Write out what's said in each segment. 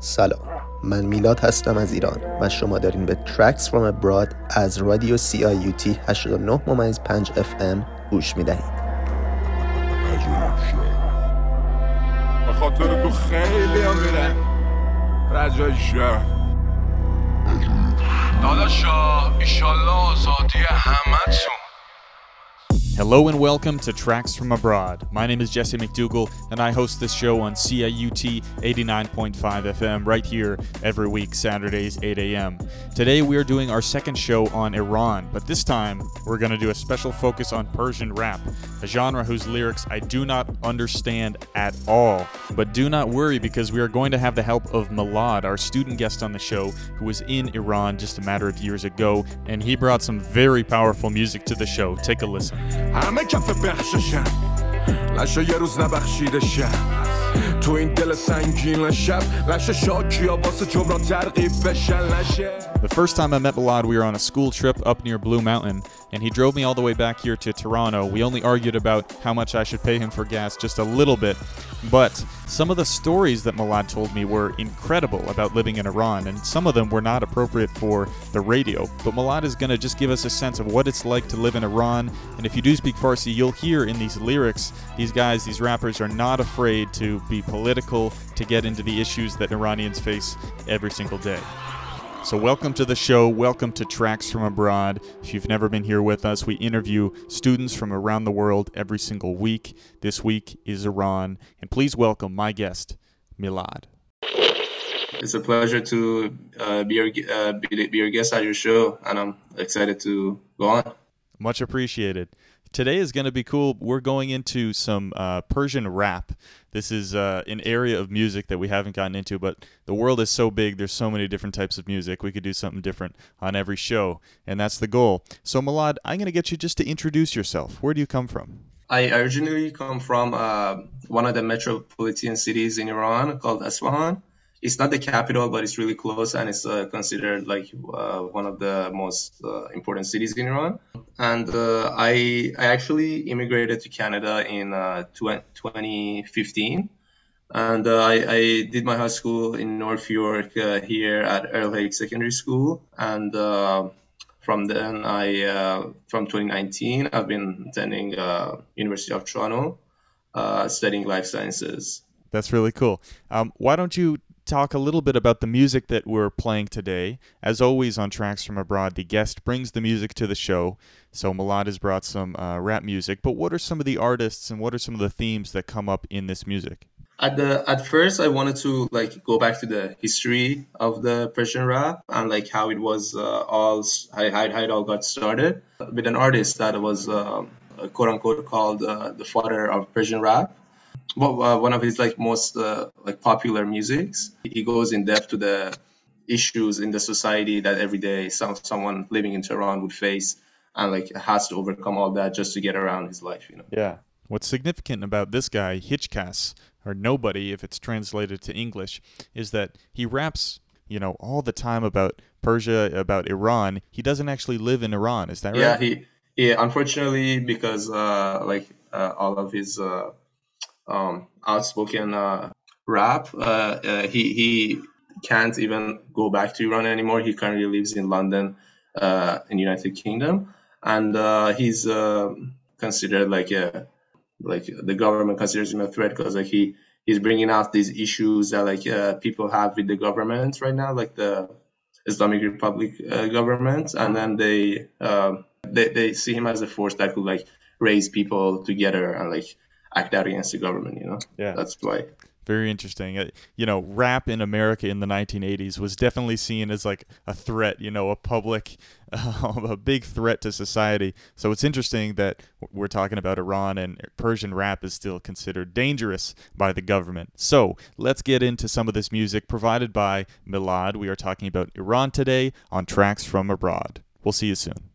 سلام. من میلاد هستم از ایران و شما دارین به Tracks from Abroad از رادیو CIUT 89 ممیز 5 FM گوش می‌دهید. به خاطر تو خیلی هم میره. رجای شهر. داداشا ایشالله آزادی همه Hello and welcome to Tracks from Abroad. My name is Jesse McDougall, and I host this show on CIUT 89.5 FM right here every week, Saturdays, 8 a.m. Today we are doing our second show on Iran, but this time we're going to do a special focus on Persian rap, a genre whose lyrics I do not understand at all. But do not worry because we are going to have the help of Malad, our student guest on the show, who was in Iran just a matter of years ago, and he brought some very powerful music to the show. Take a listen. همه کف بخششن لشا یه روز نبخشیده تو این دل سنگین شب لشه شاکیا واسه جبران ترقیب بشن لشه The first time I met Balad, we were on a school trip up near Blue Mountain, and he drove me all the way back here to Toronto. We only argued about how much I should pay him for gas just a little bit, but some of the stories that Malad told me were incredible about living in Iran, and some of them were not appropriate for the radio. But Malad is going to just give us a sense of what it's like to live in Iran, and if you do speak Farsi, you'll hear in these lyrics, these guys, these rappers are not afraid to be political, to get into the issues that Iranians face every single day. So, welcome to the show. Welcome to Tracks from Abroad. If you've never been here with us, we interview students from around the world every single week. This week is Iran. And please welcome my guest, Milad. It's a pleasure to uh, be, your, uh, be, be your guest at your show, and I'm excited to go on. Much appreciated. Today is going to be cool. We're going into some uh, Persian rap. This is uh, an area of music that we haven't gotten into, but the world is so big. There's so many different types of music. We could do something different on every show, and that's the goal. So, Malad, I'm going to get you just to introduce yourself. Where do you come from? I originally come from uh, one of the metropolitan cities in Iran called Isfahan it's not the capital, but it's really close, and it's uh, considered like uh, one of the most uh, important cities in Iran. And uh, I I actually immigrated to Canada in 2015, uh, and uh, I, I, did my high school in North York here at Earl Haig Secondary School, and from then I from 2019 I've been attending University of Toronto, studying life sciences. That's really cool. Um, why don't you talk a little bit about the music that we're playing today. As always on Tracks from Abroad, the guest brings the music to the show. So Malad has brought some uh, rap music, but what are some of the artists and what are some of the themes that come up in this music? At the at first, I wanted to like go back to the history of the Persian rap and like how it was uh, all how, how it all got started with an artist that was uh, quote unquote called uh, the father of Persian rap well, uh, one of his like most uh, like popular musics. He goes in depth to the issues in the society that every day some someone living in Tehran would face, and like has to overcome all that just to get around his life. You know. Yeah. What's significant about this guy, Hitchcas, or Nobody, if it's translated to English, is that he raps, you know, all the time about Persia, about Iran. He doesn't actually live in Iran. Is that right? Yeah. He. Yeah. Unfortunately, because uh, like uh, all of his uh, um, outspoken uh, rap. Uh, uh, he he can't even go back to Iran anymore. He currently lives in London, uh, in United Kingdom, and he's considered like a like the government considers him a threat because like he he's bringing out these issues that like uh, people have with the government right now, like the Islamic Republic uh, government, and then they, they they see him as a force that could like raise people together and like act out against the government. You know, yeah, that's why. Very interesting. Uh, you know, rap in America in the 1980s was definitely seen as like a threat. You know, a public, uh, a big threat to society. So it's interesting that we're talking about Iran and Persian rap is still considered dangerous by the government. So let's get into some of this music provided by Milad. We are talking about Iran today on Tracks from Abroad. We'll see you soon.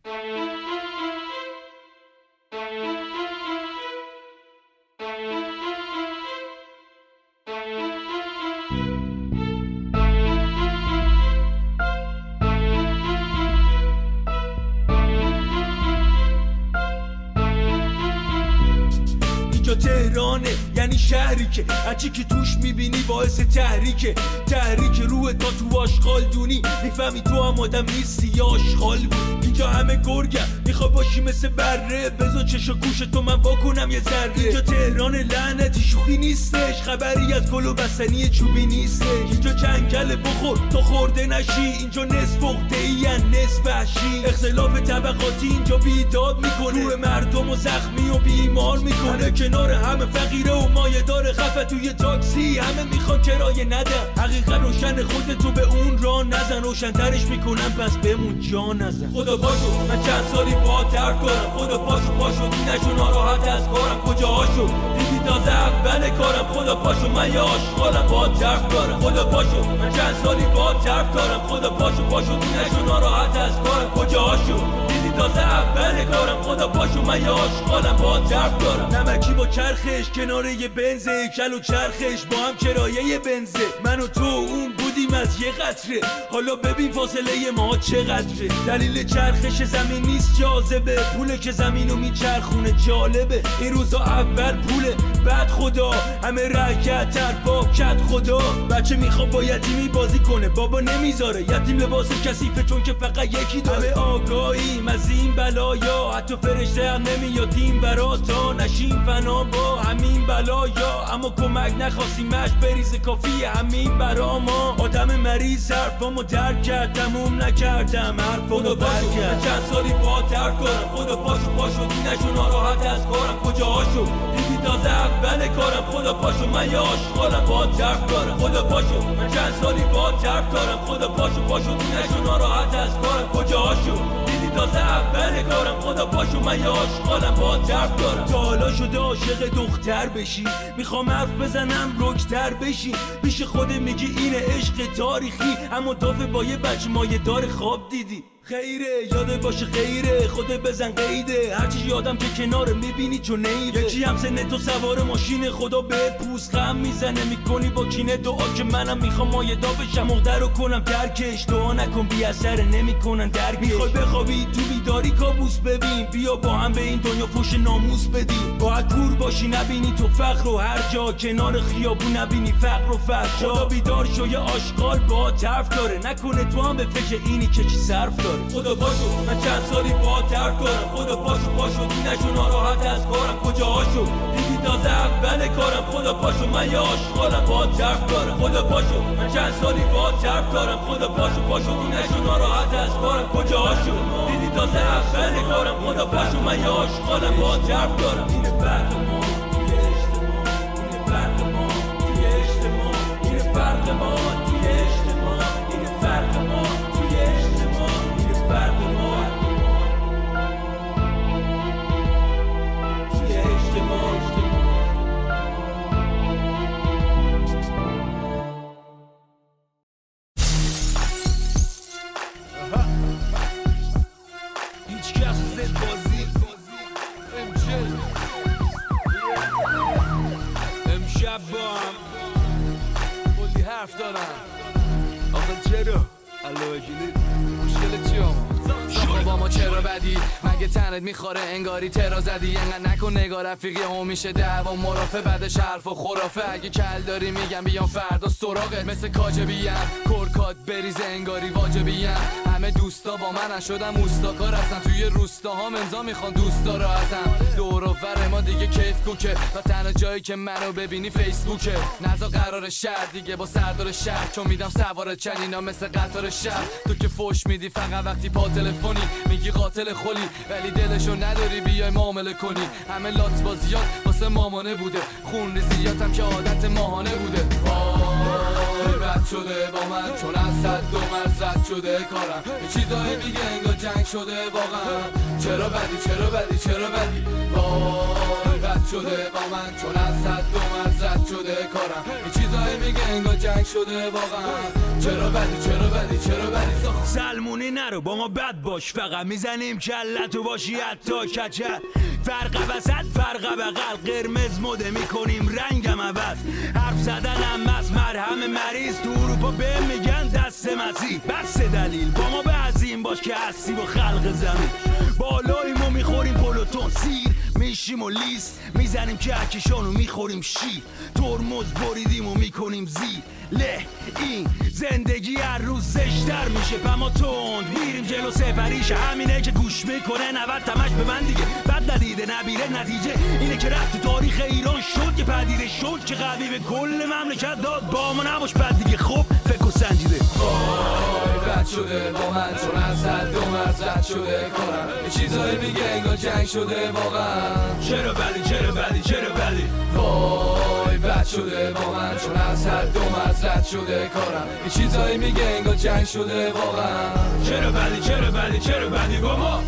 شریکه هرچی که توش می‌بینی باعث تحریکه. تحریک روح تا تو آشغال دونی. می‌فهمی تو هم آدم نیستی یا آشغال اینجا همه گرگم میخوا باشی مثل بره. بزا چش و گوش تو من واکنم یه ذره. اینجا تهران لعنتی شوخی نیستش. خبری از گل و بستنی چوبی نیستش. اینجا جنگل بخور تو خورده نشی. اینجا نصف اخته ای نصف وحشی. اختلاف طبقاتی اینجا بیداد می‌کنه. روح مردم و زخمی و بیمار می‌کنه. کنار همه فقیره و مایه داره خفه توی تاکسی همه می‌خوان کرایه ندن حقیقت روشن خودتو به اون را نزن. روشنترش می‌کنم پس بمون جا نزن. خدا باشو من چند سالی با ترک کنم خدا پاشو پاشو نشو ناراحت از کارم. کجا هاشو دیدی تازه اول کارم. خدا پاشو من یه آشغالم با ترک دارم. خدا پاشو من چند سالی با ترک دارم. خدا پاشو پاشو نشو ناراحت از کارم. کجا هاشو دیدی تازه اول کارم خدا پاشو من یه آشغالم با ترک دارم. نمکی با چرخش کنار یه بنزه کل و چرخش با هم کرایه بنزه. من و تو اون بودیم از یه قطره. حالا ببین فاصله ما چقدره. دلیل چرخش زمین نیست جاذبه. پوله که زمینو میچرخونه جالبه. این روزا اول پوله. بعد خدا. همه رکت تر با کت خدا. بچه می‌خواد با یتیمی بازی کنه. بابا نمی‌ذاره. یتیم لباس کثیفه چون که فقط یکی داره. همه آگاهیم. از این بلایا حتی فرشته هم نمیاد. این برا تا نشیم فنا با همین بلایا اما کمک نخواستیمش بریز کافی همین برا ما. آدم مریض حرفامو درک کرد تموم نکردم حرفامو برگرد چند سالی با ترک کنم. خدا پاشو پاشو نشو ناراحت از کارم. کجا هاشو؟ دیدی تازه اول کارم. خدا پاشو من یه آشغالم با ترک دارم خدا پاشو من چند سالی با ترک دارم خدا پاشو پاشو نشو ناراحت از کارم. کجا هاشو؟ دیدی تازه اول کارم خدا پاشو من یه آشغالم با ترک دارم. تا حالا شده عاشق دختر بشی. می‌خوام حرف بزنم رکتر بشی. پیش خود میگی اینه عشق تاریخی. اما دافه با یه بچه مایه دار خواب دیدی. خیره یاد باشه خیره خود بزن قیده. هرچی یادم که کنار می‌بینی چون نیره یکی هم سن تو سوار ماشین خدا به پوست غم می‌زنه. می‌کنی با کینه دعا که منم می‌خوام مایه دا بشم. مقدر رو کنم درکش. دعا نکن بی اثر نمی‌کنن درک می‌خوای بخوابی تو بیداری کابوس ببین. بیا با هم به این دنیا فوش ناموس بدیم. با کور باشی نبینی تو فقر و هر جا. کنار خیابون نبینی فقر و فحشا خدا بیدار شو یه آشغال با طرف داره. نکنه تو هم به فکر اینی که چی صرف داره. خدا پاشو من چند سالی با ترک کنم. خدا پاشو پاشو نشو ناراحت از کارم. کجا هاشو؟ دیدی تازه اول کارم. خدا پاشو من یه آشغالم با ترک دارم خدا پاشو من چند سالی با ترک دارم خدا پاشو پاشو نشو ناراحت از کارم. کجا هاشو؟ دیدی تازه اول کارم. خدا پاشو من یه آشغالم با ترک دارم اینه فرق ما توی اجتماع اینه فرق ما توی اجتماع اینه فرق ما originaire شما با ما چرا بدی؟ مگه تنت می‌خوره انگاری ترا زدی؟ انقدر نکن نگاه رفیقی هم میشه دعوا مرافه بعدش حرف و خرافه. اگه کل داری میگم بیام فردا سراغت. مثل کاجبیم. کرکات بریز انگاری واجبیم. همه دوستا با من شدم اوستاکار هستن. توی روستاها امضا می‌خوان. دوستا رو ازم. دور و بر ما دیگه کیف کوکه. و تنها جایی که منو ببینی فیسبوکه. نزا قرار شهر دیگه با سردار شهر. چون میدم سوار چنینا مثل قطار شهر. تو که فوش میدی فقط وقتی پا تلفنی. میگی قاتل خلی ولی دلشو نداری بیای معامله کنی. همه لات بازیات واسه مامانه بوده. خون ریزیاتم که عادت ماهانه بوده. بد شده با من چون از صد دو رد شده کارم. یه چیزایی میگه انگار جنگ شده واقعا. چرا بدی چرا بدی چرا بدی؟ وای. شده با من چون از صد دو مرز رد شده کارم. یه چیزایی میگه انگار جنگ شده واقعا. چرا بدی چرا بدی چرا بدی؟ ساخت سلمونی نرو با ما بد باش فقط می‌زنیم کلتو باشی حتی کچل فرق وسط فرق بغل قرمز مده می‌کنیم رنگم عوض. حرف زدنم از مرهم مریض. تو اروپا به میگن دست مسیح بس دلیل با ما به باش که هستی با خلق زمین. بالاییم و می‌خوریم پلوتون. سیر میشیم و لیست می‌زنیم کهکشان و می‌خوریم شیر ترمز بریدیم و می‌کنیم زیر له این زندگی هر روز زشتر میشه. پما تند میریم جلو سپریش. همینه که گوش می‌کنه نود تمش به من دیگه. بد ندیده نبیره نتیجه اینه که رفت تاریخ ایران. شد که پدیده شد که قوی. به کل مملکت داد. با ما نباش بد دیگه. خب فکر و سنجیده رد شده با من چون از حد دو مرز رد شده کارم یه چیزایی میگه انگار جنگ شده واقعا چرا بدی چرا بدی چرا بدی وای بد شده با من چون از حد دو مرز رد شده کارم یه چیزایی میگه انگار جنگ شده واقعا چرا بدی چرا بدی چرا بدی بابا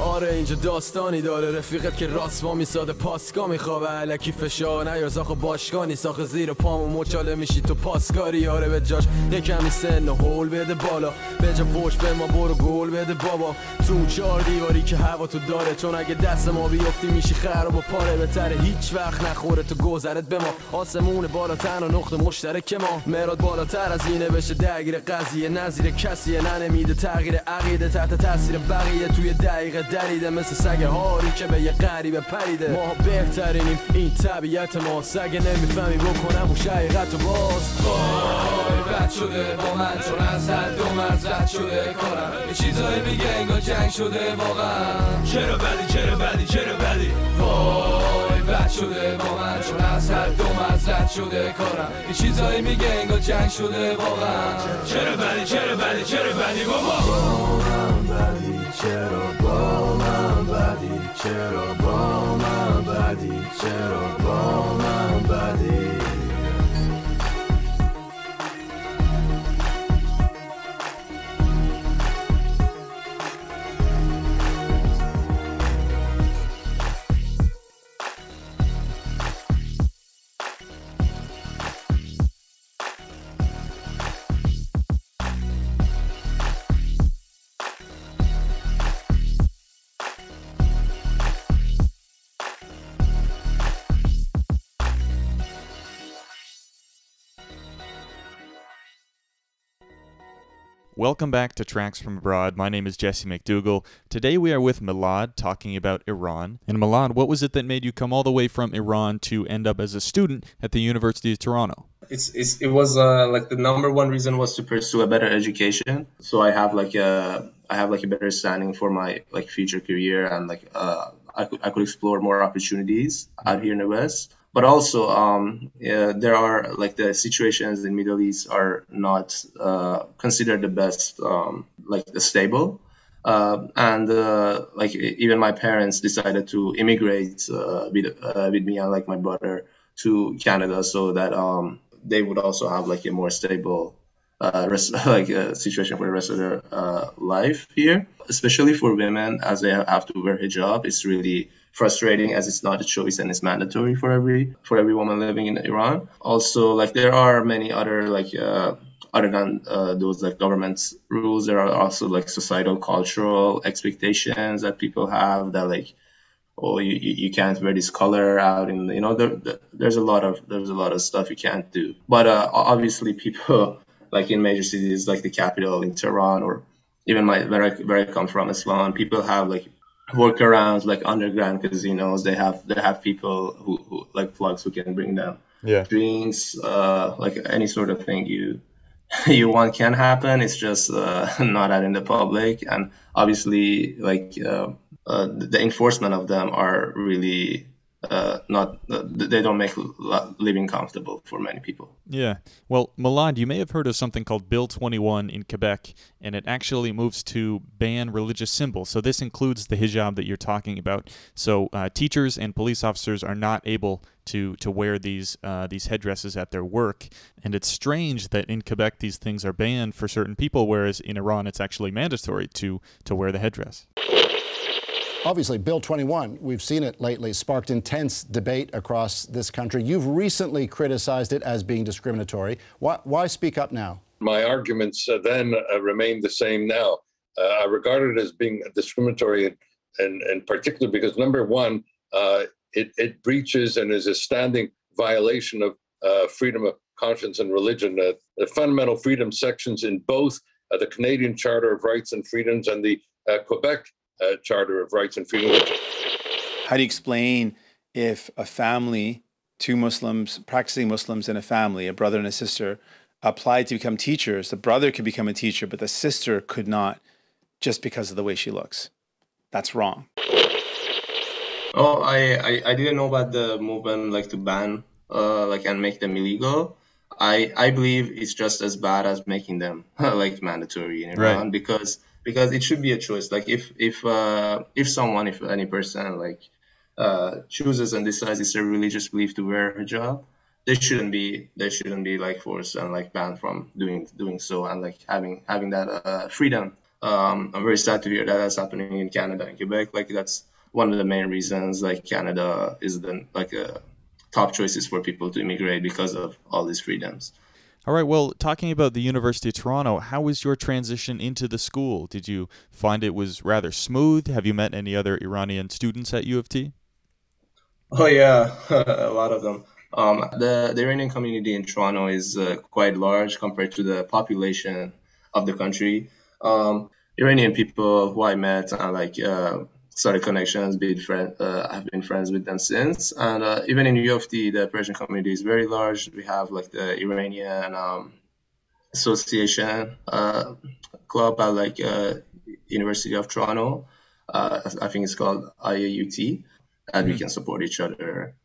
آره اینجا داستانی داره. رفیقت که راست ما میساده پاسگاه میخوابه. علکی فشار نیار. زاخ باشگاه نیست آخه زیر پامو مچاله میشی تو پاسکاری. آره به جاش یکمی سن و هول بده بالا. به جا فوش به ما برو گل بده بابا. تو چهار دیواری که هوا تو داره چون اگه دست ما بیفتی میشی خراب و پاره بهتره هیچ وقت نخوره تو گذرت به ما. آسمون بالاتر و نقطه مشترک ما. مراد بالاتر از اینه بشه درگیر قضیه. نظیر کسیه ننمیده تغییر عقیده. تحت تاثیر بقیه. توی دقیقه دریده مثل سگ هاری که به یه غریبه پریده. ما بهترینیم این طبیعت ما. سگ نمی‌فهمی بکنم و حقیقت و باز. وای بد شده با من چون از حد دو مرز رد شده کارم. یه چیزایی میگه انگار جنگ شده واقعا. چرا بدی چرا بدی چرا بدی؟ وای بد شده با من چون از حد دو مرز رد شده کارم. یه چیزایی میگه انگار جنگ شده واقعا. چرا بدی چرا بدی چرا بدی؟ بابا. چرا با من بدی؟ چرا با من بدی؟ چرا با من بدی؟ Welcome back to Tracks from Abroad. My name is Jesse McDougall. Today we are with Milad talking about Iran. And Milad, what was it that made you come all the way from Iran to end up as a student at the University of Toronto? it's, it's it was uh, like the number one reason was to pursue a better education so i have like a i have like a better standing for my like future career and like uh, I, could, I could explore more opportunities out here in the west but also um, yeah, there are like the situations in middle east are not uh, considered the best um, like the stable uh, and uh, like even my parents decided to immigrate uh, with, uh, with me and like my brother to Canada so that um, they would also have like a more stable uh, like situation for the rest of their life here. Especially for women, as they have to wear hijab, it's really frustrating as it's not a choice and it's mandatory for every for every woman living in Iran. Also, like there are many other like uh, other than uh, those like government rules, there are also like societal cultural expectations that people have that like oh you, you can't wear this color out and you know there, there, there's a lot of there's a lot of stuff you can't do but uh, obviously people like in major cities like the capital in tehran or even my where I, where I come from islam people have like workarounds like underground casinos they have they have people who, who like plugs who can bring them Yeah. drinks uh, like any sort of thing you you want can happen it's just uh, not out in the public and obviously like uh, uh, the enforcement of them are really uh, not uh, they don't make living comfortable for many people Yeah. Well, Milad, you may have heard of something called Bill 21 in Quebec, and it actually moves to ban religious symbols. So this includes the hijab that you're talking about. So uh, teachers and police officers are not able to to wear these uh, these headdresses at their work, and it's strange that in Quebec these things are banned for certain people, whereas in Iran it's actually mandatory to to wear the headdress. Obviously, Bill 21, we've seen it lately, sparked intense debate across this country. You've recently criticized it as being discriminatory. Why, why speak up now? my arguments uh, then uh, remain the same now. Uh, I regard it as being discriminatory, and, and, and because number one, uh, it, it breaches and is a standing violation of uh, freedom of conscience and religion. Uh, the fundamental freedom sections in both the Canadian Charter of Rights and Freedoms and the Quebec uh, Charter of Rights and Freedoms. how do you explain if a family, two Muslims, practicing Muslims in a family, a brother and a sister, applied to become teachers? The brother could become a teacher, but the sister could not just because of the way she looks. That's wrong. Oh, I, I, I didn't know about the movement like to ban uh like and make them illegal. I I believe it's just as bad as making them like mandatory in Iran Right. because because it should be a choice. Like if if uh if someone if any person like uh chooses and decides it's their religious belief to wear a hijab, they shouldn't be they shouldn't be like forced and like banned from doing doing so and like having having that uh, freedom. Um, I'm very sad to hear that that's happening in Canada and Quebec. Like that's one of the main reasons like Canada is the like a top choices for people to immigrate because of all these freedoms. All right. Well, talking about the University of Toronto, how was your transition into the school? Did you find it was rather smooth? Have you met any other Iranian students at U of T? Oh yeah, a lot of them. Um, the the Iranian community in Toronto is uh, quite large compared to the population of the country. Um, Iranian people who I met and like uh, started connections, been friend, uh, I've been friends with them since. And uh, even in U of T, the Persian community is very large. We have like the Iranian um, Association uh, club at like uh, University of Toronto. Uh, I think it's called IAUT, and we can support each other.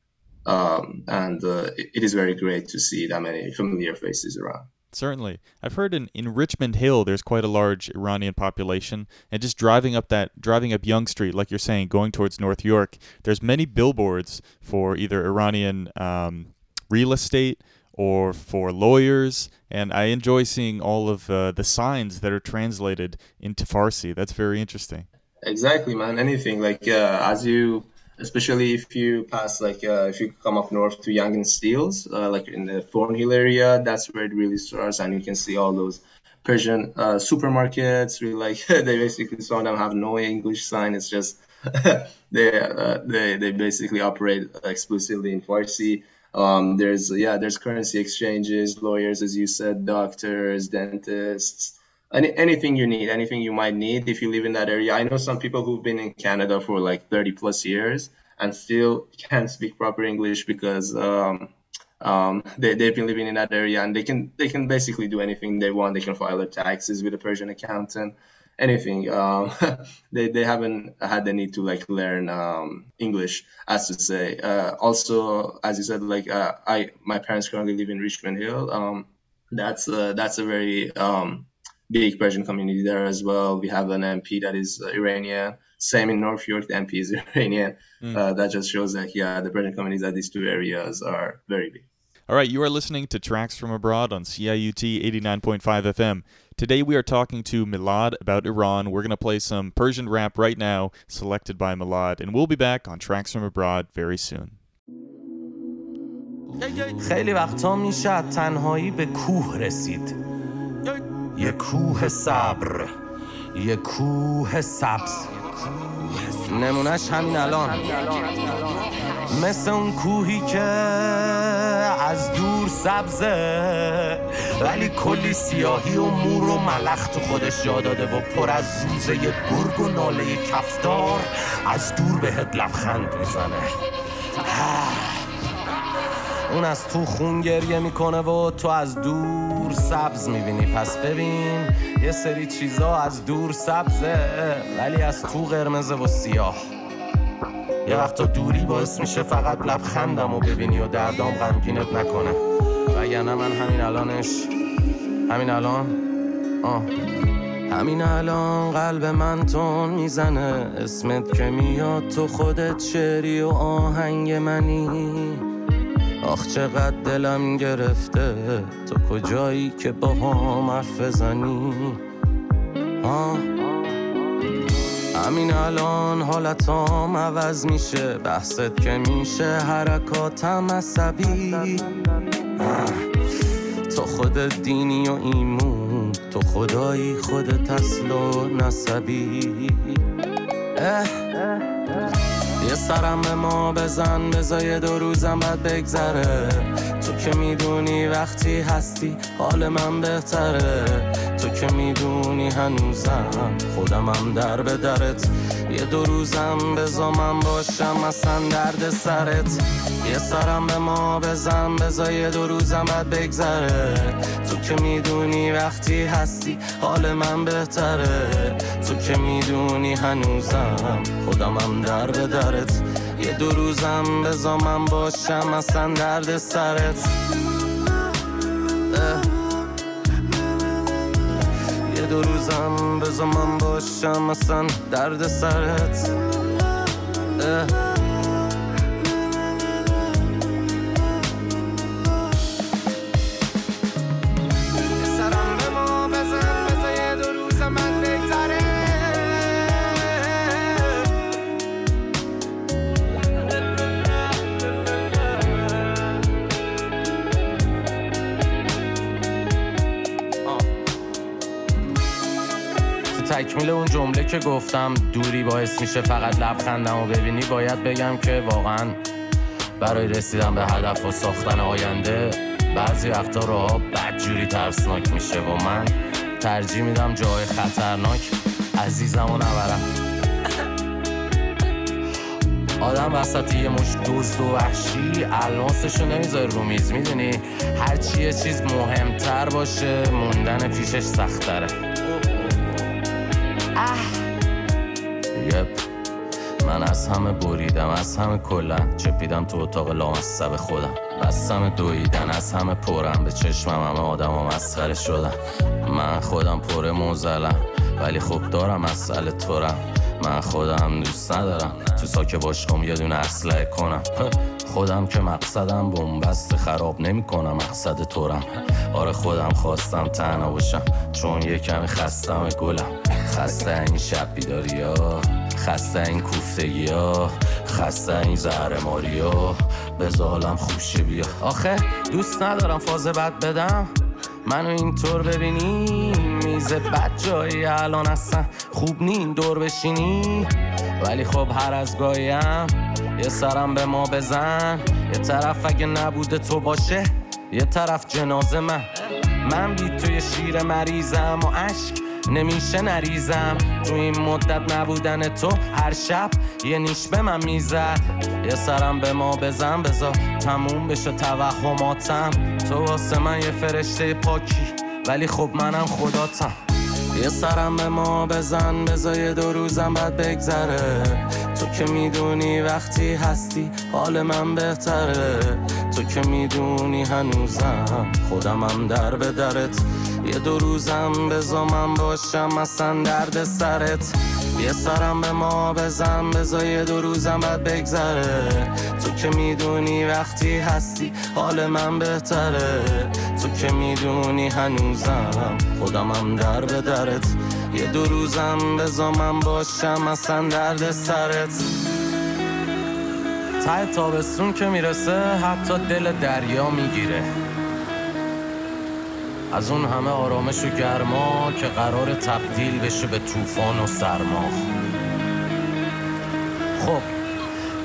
Um, and uh, it is very great to see that many familiar faces around. Certainly. I've heard in, in Richmond Hill there's quite a large Iranian population and just driving up that driving up Young Street, like you're saying, going towards North York, there's many billboards for either Iranian um, real estate or for lawyers, and I enjoy seeing all of uh, the signs that are translated into Farsi. That's very interesting. Exactly, man. Anything like uh, as you, especially if you pass like uh, if you come up north to Young and Steeles, uh, like in the Thornhill area, that's where it really starts, and you can see all those Persian uh, supermarkets. We like they basically some of them have no English sign. It's just they uh, they they basically operate exclusively in Farsi. Um, there's yeah, there's currency exchanges, lawyers, as you said, doctors, dentists any, anything you need, anything you might need if you live in that area. I know some people who've been in Canada for like 30 plus years and still can't speak proper English because um, um, they, they've been living in that area and they can they can basically do anything they want. They can file their taxes with a Persian accountant, anything. Um, they, they haven't had the need to like learn um, English, as to say. Uh, also, as you said, like uh, I my parents currently live in Richmond Hill. Um, that's a, that's a very um, big Persian community there as well. We have an MP that is uh, Iranian. Same in North York, the MP is Iranian. Mm. Uh, that just shows that yeah, the Persian communities at these two areas are very big. All right, you are listening to Tracks from Abroad on CIUT 89.5 FM. Today we are talking to Milad about Iran. We're going to play some Persian rap right now, selected by Milad, and we'll be back on Tracks from Abroad very soon. خیلی وقتا میشه تنهایی به کوه رسید یه کوه صبر یه کوه سبز. نمونش همین الان. مثل اون کوهی که از دور سبزه ولی کلی سیاهی و مور و ملخ تو خودش جا داده و پر از زوزه گرگ و ناله کفدار از دور بهت لبخند می‌زنه. اون از تو خون گریه می‌کنه و تو از دور سبز می‌بینی. پس ببین یه سری چیزا از دور سبزه ولی از تو قرمزه و سیاه. یه وقتا دوری باعث میشه فقط لبخندم و ببینی و دردام غمگینت نکنه. وگرنه من همین الانش همین الان؟ آه. همین الان قلب من تون می‌زنه. اسمت که میاد تو خودت شعری و آهنگ منی. آخ چقدر دلم گرفته. تو کجایی که با هم حرف بزنی؟ همین الان حالتام عوض میشه. بحثت که میشه حرکاتم عصبی. تو خودت دینی و ایمون. تو خدایی خودت اصل و نسبی. اه. یه سرم به ما بزن بزای دو روزم بعد بگذره. تو که می‌دونی وقتی هستی حال من بهتره. تو که می‌دونی هنوزم خودم هم در به درت. یه دو روزم بزا من باشم اصلا درد سرت. یه سرم به ما بزن بزا یه دو روزم بعد بگذره. تو که می‌دونی وقتی هستی حال من بهتره. تو که می‌دونی هنوزم خودم هم در به درت. یه دو روزم بزا من باشم اصلا درد سرت. یه دو روزم بزا من باشم اصلا درد سرت که گفتم دوری باعث میشه فقط لبخندم و ببینی باید بگم که واقعا برای رسیدن به هدف و ساختن آینده بعضی وقتا راه بدجوری ترسناک میشه و من ترجیح میدم جای خطرناک عزیزم و نبرم. آدم وسط یه مش دزد و وحشی الماسشو نمی‌ذاره رو میز می‌دونی؟ هرچی یه چیز مهمتر باشه موندن پیشش سختره. من از همه بریدم از همه کلا چپیدم تو اتاق لامصب خودم. بستم دویدن از همه پرم. به چشمم همه آدم و مسخره شدم. من خودم پر موزلم. ولی خب دارم مسئله تورم من خودم دوست ندارم. تو ساک باشقام یه دونه اسلحه کنم. خودم که مقصدم بومبست خراب نمی‌کنم مقصد تورم آره خودم خواستم تنها باشم. چون یه کمی خستم گلم. خسته این شب بیداری ها. خسته این کوفتگی ها خسته این زهرماری ها. بزالم خوشه بیا. آخه دوست ندارم فاز بد بدم. منو اینطور ببینی میز بد جایی الان اصلا خوب نین دور بشینی. ولی خب هر از گاهیم یه سرم به ما بزن. یه طرف اگه نبوده تو باشه یه طرف جنازه من. من بی توی شیر مریضم و عشق نمیشه نریزم. تو این مدت نبودن تو هر شب یه نیش به من می‌زد. یه سرم به ما بزن بزا تموم بشه توهماتم. تو واسه من یه فرشته پاکی. ولی خب منم خداتم. یه سرم به ما بزن بزا یه دو روزم بعد بگذره. تو که می‌دونی وقتی هستی حال من بهتره. تو که می‌دونی هنوزم خودمم در به درت. یه دو روزم بزا من باشم اصلا درد سرت. یه سرم به ما بزن بزا یه دو روزم بعد بگذره. تو که می‌دونی وقتی هستی حال من بهتره. تو که می‌دونی هنوزم خودمم در به درت. یه دو روزم بزا من باشم اصلا درد سرت. ته تابستون که می‌رسه حتی دل دریا می‌گیره. از اون همه آرامش و گرما که قرار تبدیل بشه به طوفان و سرما. خب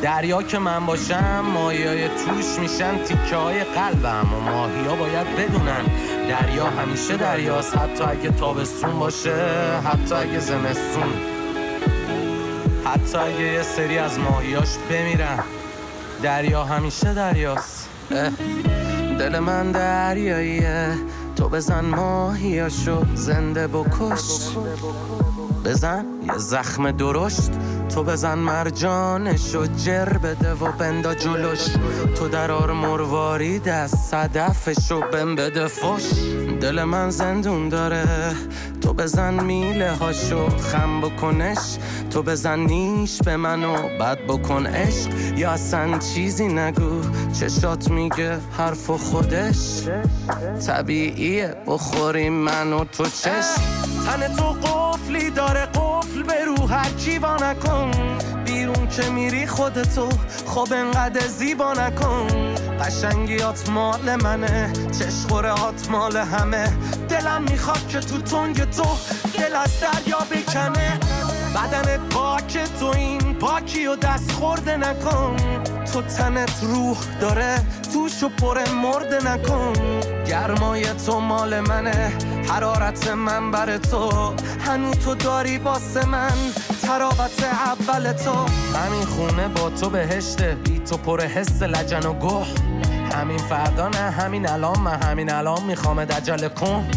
دریا که من باشم ماهی توش میشن تیکه های قلبم و ماهی ها باید بدونن. دریا همیشه دریاست حتی اگه تابستون باشه حتی اگه زمستون. حتی اگه یه سری از ماهیاش بمیرن. دریا همیشه دریاست. دل من دریاییه. تو بزن ماهیاشو زنده بکش. بزن یه زخم درشت. تو بزن مرجانشو جر بده و بندا جلوش. تو درار مروارید از صدفشو بم بده فش. دل من زندون داره. تو بزن میله هاشو خم بکنش. تو بزن نیش به منو بد بکن عشق. یا اصلا چیزی نگو چشات میگه حرف خودش. طبیعیه بخوریم من و تو چشم تن تو قفلی داره قفل به رو هر کیوا نکن. بیرون که میری خودتو خب انقدر زیبا نکن. قشنگیات مال منه چشخورهات مال همه. دلم می‌خواد که تو تنگ تو دل از دریا بکنه. بدنت پاک تو این پاکی و دست خورده نکن. تو تنت روح داره توشو پر مرده نکن. گرمای تو مال منه حرارت من بر تو. هنو تو داری واسه من. تراوت اول تو. همین خونه با تو بهشته. بی تو پر حس لجن و گوه. همین فردا نه همین الان. من همین الان می‌خوام دجل کن.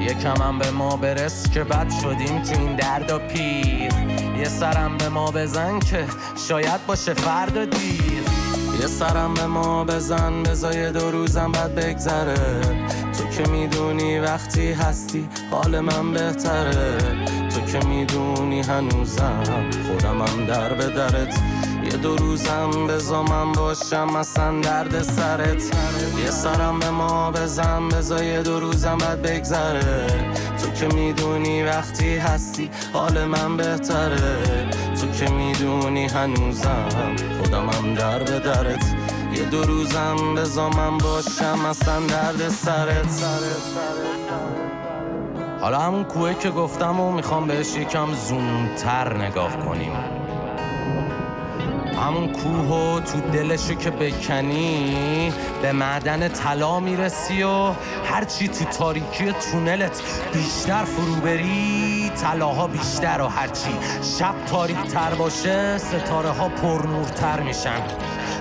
یکم هم به ما برس که بد شدیم تو این درد و پیر. یه سرم به ما بزن که شاید باشه فردا دیر. یه سرم به ما بزن بزای دو روزم بعد بگذره. تو که می‌دونی وقتی هستی حال من بهتره. که می‌دونی هنوزم خودمم در به درت. یه دو روزم بزا من باشم اصلا درد سرت. یه سرم به ما بزن بزا یه دو روزم بعد بگذره. تو که می‌دونی وقتی هستی حال من بهتره. تو که می‌دونی هنوزم خودمم در به درت. یه دو روزم بزا من باشم اصلا درد سرت. حالا همون کوه که گفتم و می‌خوام بهش یکم زومتر نگاه کنیم. همون کوه و تو دلشو که بکنی به معدن طلا می‌رسی و هرچی تو تاریکی تونلت بیشتر فرو بری طلاها بیشتر و هرچی شب تاریک تر باشه ستاره ها پرنورتر میشن.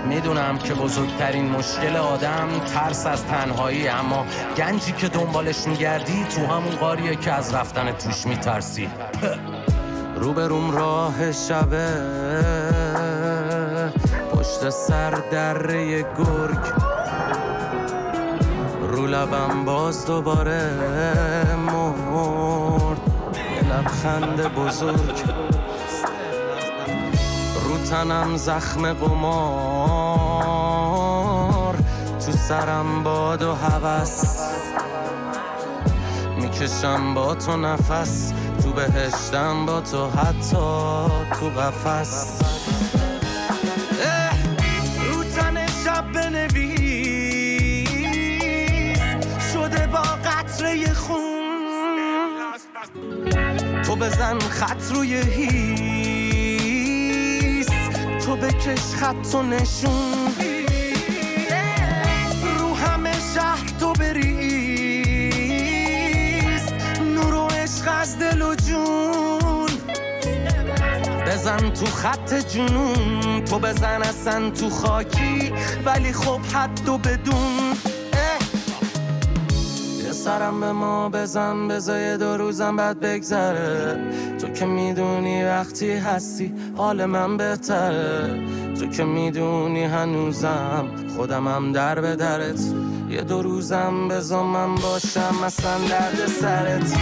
می‌دونم که بزرگترین مشکل آدم ترس از تنهایی اما گنجی که دنبالش میگردی تو همون قاریه که از رفتن توش میترسی. روبروم راه شبه. پشت سر دره گرگ. رو لبم باز دوباره مرد. لبخند بزرگ. تنم زخم قمار تو سرم باد و هوس. می‌کشم با تو نفس تو بهشتم با تو حتی تو قفس. رو شب بنویس شده با قطره خون. تو بزن خط روی هیس تو بکش خط و نشون. رو همه شهر تو بریز. نور و عشق از دل و جون. بزن تو خط جنون. تو بزن اصلا تو خاکی. ولی خب حد و بدون. سرم به ما بزن بزای دو روزم بعد بگذره. تو که می‌دونی وقتی هستی حال من بهتره. تو که می‌دونی هنوزم خودمم در به درت. یه دو روزم بزا من باشم اصلا درد سرت.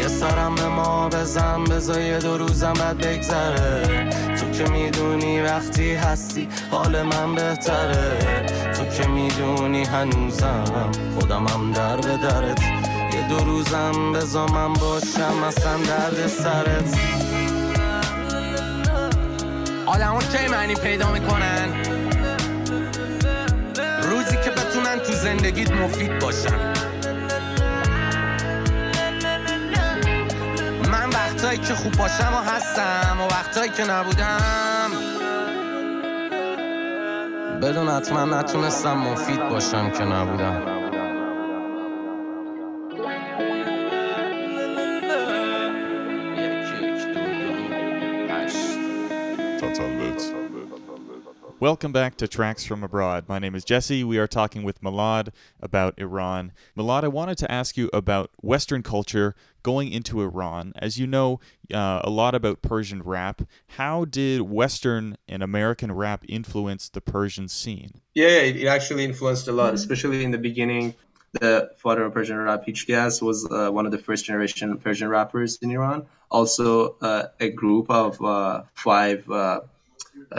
یه سرم به ما بزن بزا یه دو روزم بعد بگذره. تو که می‌دونی وقتی هستی حال من بهتره. تو که می‌دونی هنوزم خودمم در به درت. یه دو روزم بزا من باشم اصلا درد سرت. آدم کی معنی پیدا می‌کنن؟ روزی که بتونن تو زندگیت مفید باشن. من وقتایی که خوب باشم و هستم و وقتایی که نبودم. بدون حتما نتونستم مفید باشم که نبودم. Welcome back to Tracks from Abroad. My name is Jesse. We are talking with Milad about Iran. Milad, I wanted to ask you about Western culture going into Iran. As you know uh, a lot about Persian rap, how did Western and American rap influence the Persian scene? Yeah, it actually influenced a lot, especially in the beginning. The father of Persian rap, Hichgas, was uh, one of the first generation Persian rappers in Iran. Also, uh, a group of uh, five uh,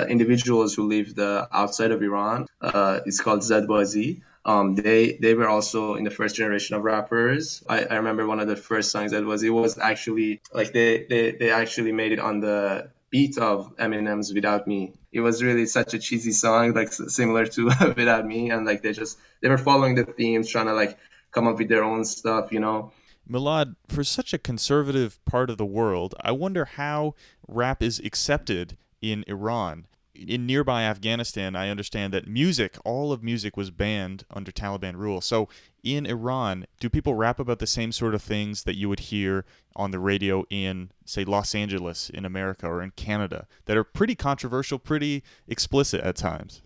individuals who lived uh, outside of Iran. it's called Zadbazi. Um, they they were also in the first generation of rappers. I, I remember one of the first songs that was it was actually like they, they they actually made it on the beat of Eminem's "Without Me." It was really such a cheesy song, like similar to "Without Me," and like they just they were following the themes, trying to like come up with their own stuff, you know. Milad, for such a conservative part of the world, I wonder how rap is accepted in Iran. in nearby Afghanistan, I understand that music, all of music was banned under Taliban rule. So in Iran, do people rap about the same sort of things that you would hear on the radio in, say, Los Angeles in America or in Canada that are pretty controversial, pretty explicit at times?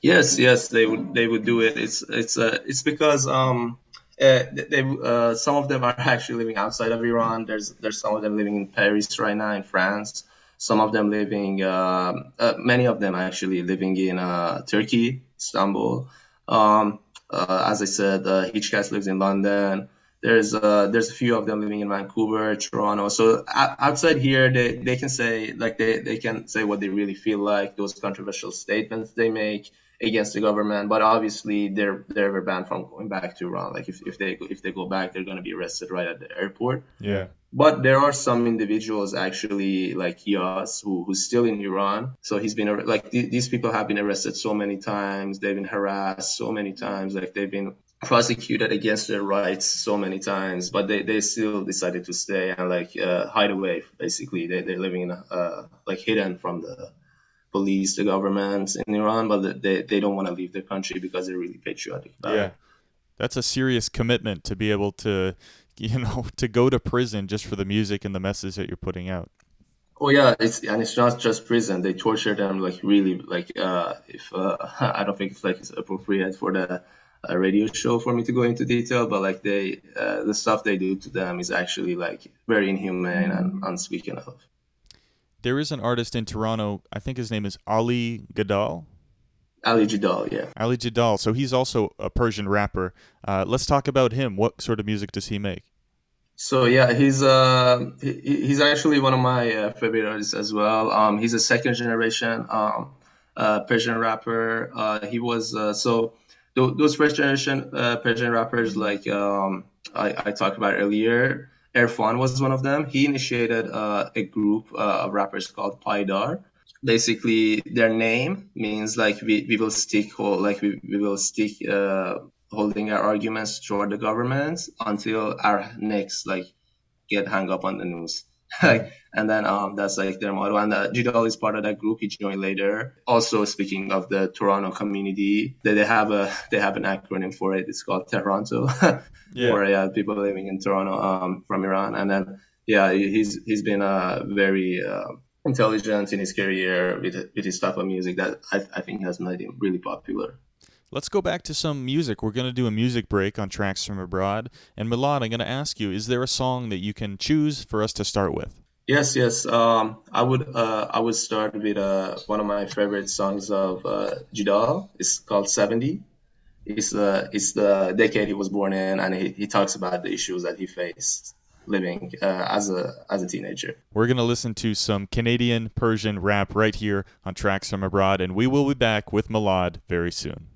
Yes, yes, they would they would do it. It's it's uh, it's because um uh, they uh, some of them are actually living outside of Iran. There's there's some of them living in Paris right now in France. Some of them living, uh, uh many of them actually living in uh, Turkey, Istanbul. Um, uh, as I said, uh, Hitchcast lives in London. There's uh, there's a few of them living in Vancouver, Toronto. So outside here, they, they can say like they, they can say what they really feel like, those controversial statements they make against the government. But obviously, they're they're banned from going back to Iran. Like if, if they if they go back, they're going to be arrested right at the airport. Yeah. But there are some individuals actually like Yas who, who's still in Iran. So he's been like th- these people have been arrested so many times. They've been harassed so many times. Like they've been prosecuted against their rights so many times, but they, they still decided to stay and like uh, hide away. Basically, they they're living in a, uh, like hidden from the police, the government in Iran, but they they don't want to leave their country because they're really patriotic. yeah, that's a serious commitment to be able to you know, to go to prison just for the music and the message that you're putting out. Oh yeah, it's and it's not just prison. They torture them like really like uh, if uh, I don't think it's like it's appropriate for the uh, radio show for me to go into detail, but like they uh, the stuff they do to them is actually like very inhumane and unspeaking of. There is an artist in Toronto. I think his name is Ali Gadal. Ali Jadal, yeah. Ali Jadal. So he's also a Persian rapper. Uh, let's talk about him. What sort of music does he make? So yeah, he's uh he, he's actually one of my uh, favorite artists as well. Um, he's a second generation um uh, Persian rapper. Uh, he was uh, so th- those first generation uh, Persian rappers like um I, I talked about earlier. Irfan was one of them. He initiated uh, a group uh, of rappers called Paidar basically their name means like we, we will stick like we, we will stick uh, holding our arguments toward the government until our necks like get hung up on the news. And then um, that's like their motto. And uh, Jidal is part of that group. He joined later. Also speaking of the Toronto community they, they have a they have an acronym for it. It's called Toronto. Yeah. for yeah, people living in Toronto um, from Iran. And then yeah he's he's been a very uh, intelligence in his career with, with his type of music that I, I think has made him really popular. Let's go back to some music. We're going to do a music break on Tracks from Abroad. And Milad, I'm going to ask you, is there a song that you can choose for us to start with? Yes, yes. Um, I would uh, I would start with uh, one of my favorite songs of uh, Jidal. It's called 70. It's the it's the decade he was born in, and he, he talks about the issues that he faced living uh, as a as a teenager. We're gonna listen to some Canadian Persian rap right here on Tracks from Abroad, and we will be back with Malad very soon.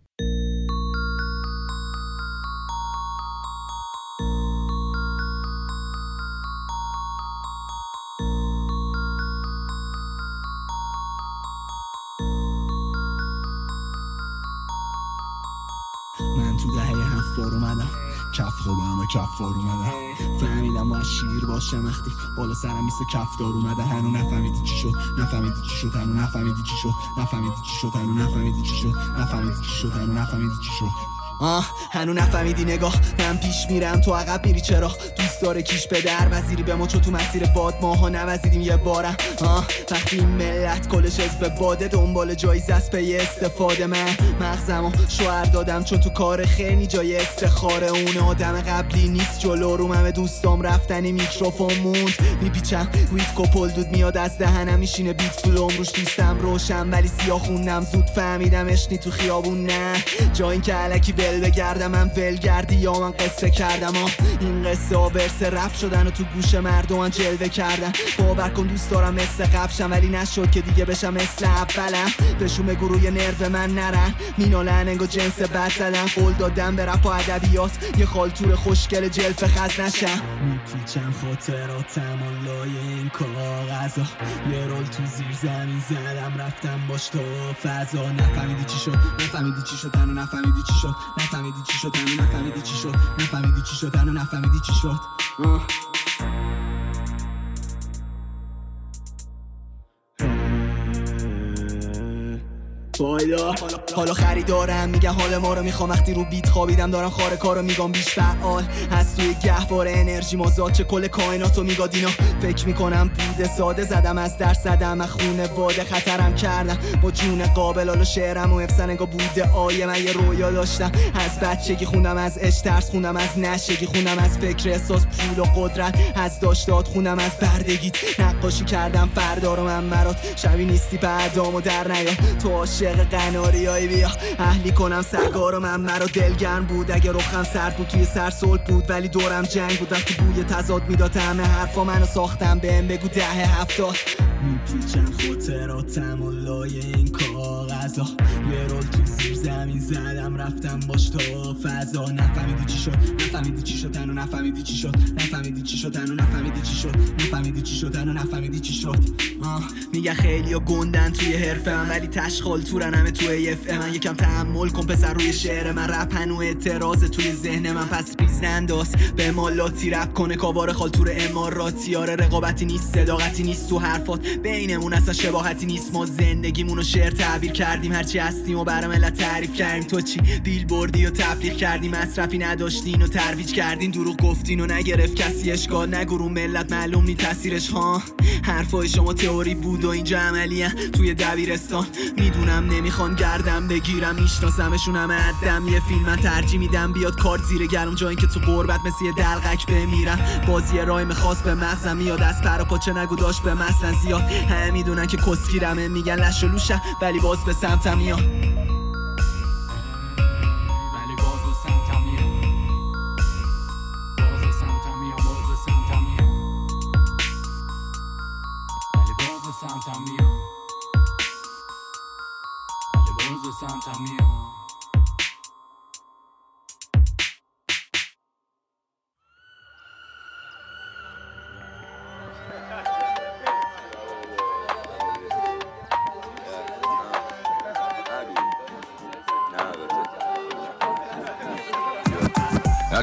خودم به کف اومده. فهمیدم باید شیر باشم وقتی بالا سرم میسه کفدار اومده. هنو نفهمیدی چی شد؟ نفهمیدی چی شد؟ هنو نفهمیدی چی شد؟ نفهمیدی چی شد؟ هنو نفهمیدی چی شد؟ نفهمیدی چی شد؟ هنو نفهمیدی چی شد؟ آه هنو نفهمیدی نگاه. من پیش میرم تو عقب میری. چرا؟ دوست داره کیش به در وزیری به ما چو تو مسیر باد. ماها نوزیدیم یه بارم. آه وقتی ملت کلش از به باده دنبال جایزه از پی استفاده. من مغزم و شوهر دادم چون تو کار خیلی جای استخاره. اون آدم قبلی نیست. جلو رو همه دوستام رفتنی میکروفون موند. میپیچم ویت کپل دود میاد از دهنم میشینه بیت فلوم روش دوستم روشن ولی سیاه خوندم. زود فهمیدم اشنی تو خیابون نه. جا که علکی دل بگردم من ولگردی یا من قصه کردم. ها این قصه ها ورس رپ شدن و تو گوش مردم جلوه کردن. باور کن دوست دارم مثل قبشم ولی نشد که دیگه بشم مثل اولم. بشوم گروه نرو من نرن مینالن انگو جنس بد زدن. قول دادم به و ادبیات. یه خالتور خوشگل جلف خز نشم. میپیچم خاطراتم و لای این کاغذا. یه رول تو زیر زمین زدم رفتم باش تو فضا. نفهمیدی چی شد؟ نفهمیدی چی شد؟ نفهمیدی چی شد؟ نفهمیدی چی شد؟ هنو نفهمیدی چی شد؟ نفهمیدی چی شد؟ هنو نفهمیدی چی شد؟ فایدا حالا خریدارم میگه حال ما رو می‌خوام. وقتی رو بیت خوابیدم دارم خار کارو میگم. بیش فعال هست توی گهواره انرژی مازاد چه کل کائناتو میگاد اینا. فکر می‌کنم بوده ساده زدم از در زدم. از خونه واده خطرم کردم. با جون قابل حالا شعرم و افسن انگا بوده آیه. من یه رویا داشتم. از بچگی خوندم از اش ترس خوندم از نشگی خوندم از فکر احساس. پول و قدرت از داشتاد خوندم از بردگیت. نقاشی کردم فردا رو من مرات شبی نیستی بعدامو در نیا تو قناری بیا. اهلی کنم سرگار و من مرا دلگرم بود. اگه رخم سرد بود توی سر صلح بود. ولی دورم جنگ بود وقتی بوی تضاد می‌داد. همه حرفا منو ساختم. بهم بگو دهه هفتاد. میپیچم خاطراتم و لای این کاغذا. یه رول تو زیر زمین زدم رفتم باش تا فضا. نفهمیدی چی شد؟ نفهمیدی چی شد؟ تنو نفهمیدی چی شد؟ نفهمیدی چی شد؟ تنو نفهمیدی چی شد؟ نفهمیدی چی شد؟ تنو نفهمیدی چی شد. میگه خیلی و گندن توی حرفه من ولی تشخال تورن همه توی اف من یکم تحمل کن پسر روی شعر من. رپ هنو اعتراض توی ذهن من. پس بیز ننداز به مالاتی رپ کنه کاوار خال تور اماراتی. آره رقابتی نیست صداقتی نیست تو حرفات. بینمون اصلا شباهتی نیست. ما زندگیمونو شعر تعبیر کردیم. هرچی هستیم و برای ملت تعریف کردیم. تو چی بیل بردی و تبلیغ کردی؟ مصرفی نداشتین و ترویج کردین. دروغ گفتین و نگرفت. کسی اشکال نگو. رو ملت معلوم نی تاثیرش ها. حرفای شما تئوری بود و اینجا عملیه توی دبیرستان می‌دونم نمی‌خوان گردم بگیرم. میشناسمشون همه عدم. یه فیلم من ترجیح میدم. بیاد کارت زیر گرم. جایی که تو قربت مثل یه دلغک بمیرم. بازی رایم خاص به مغزم میاد. از پر و پاچه نگو. داشت به مثلا زیاد همه می‌دونن که کسگیرمه میگن لش و لوشم ولی باز به سمتم میاد.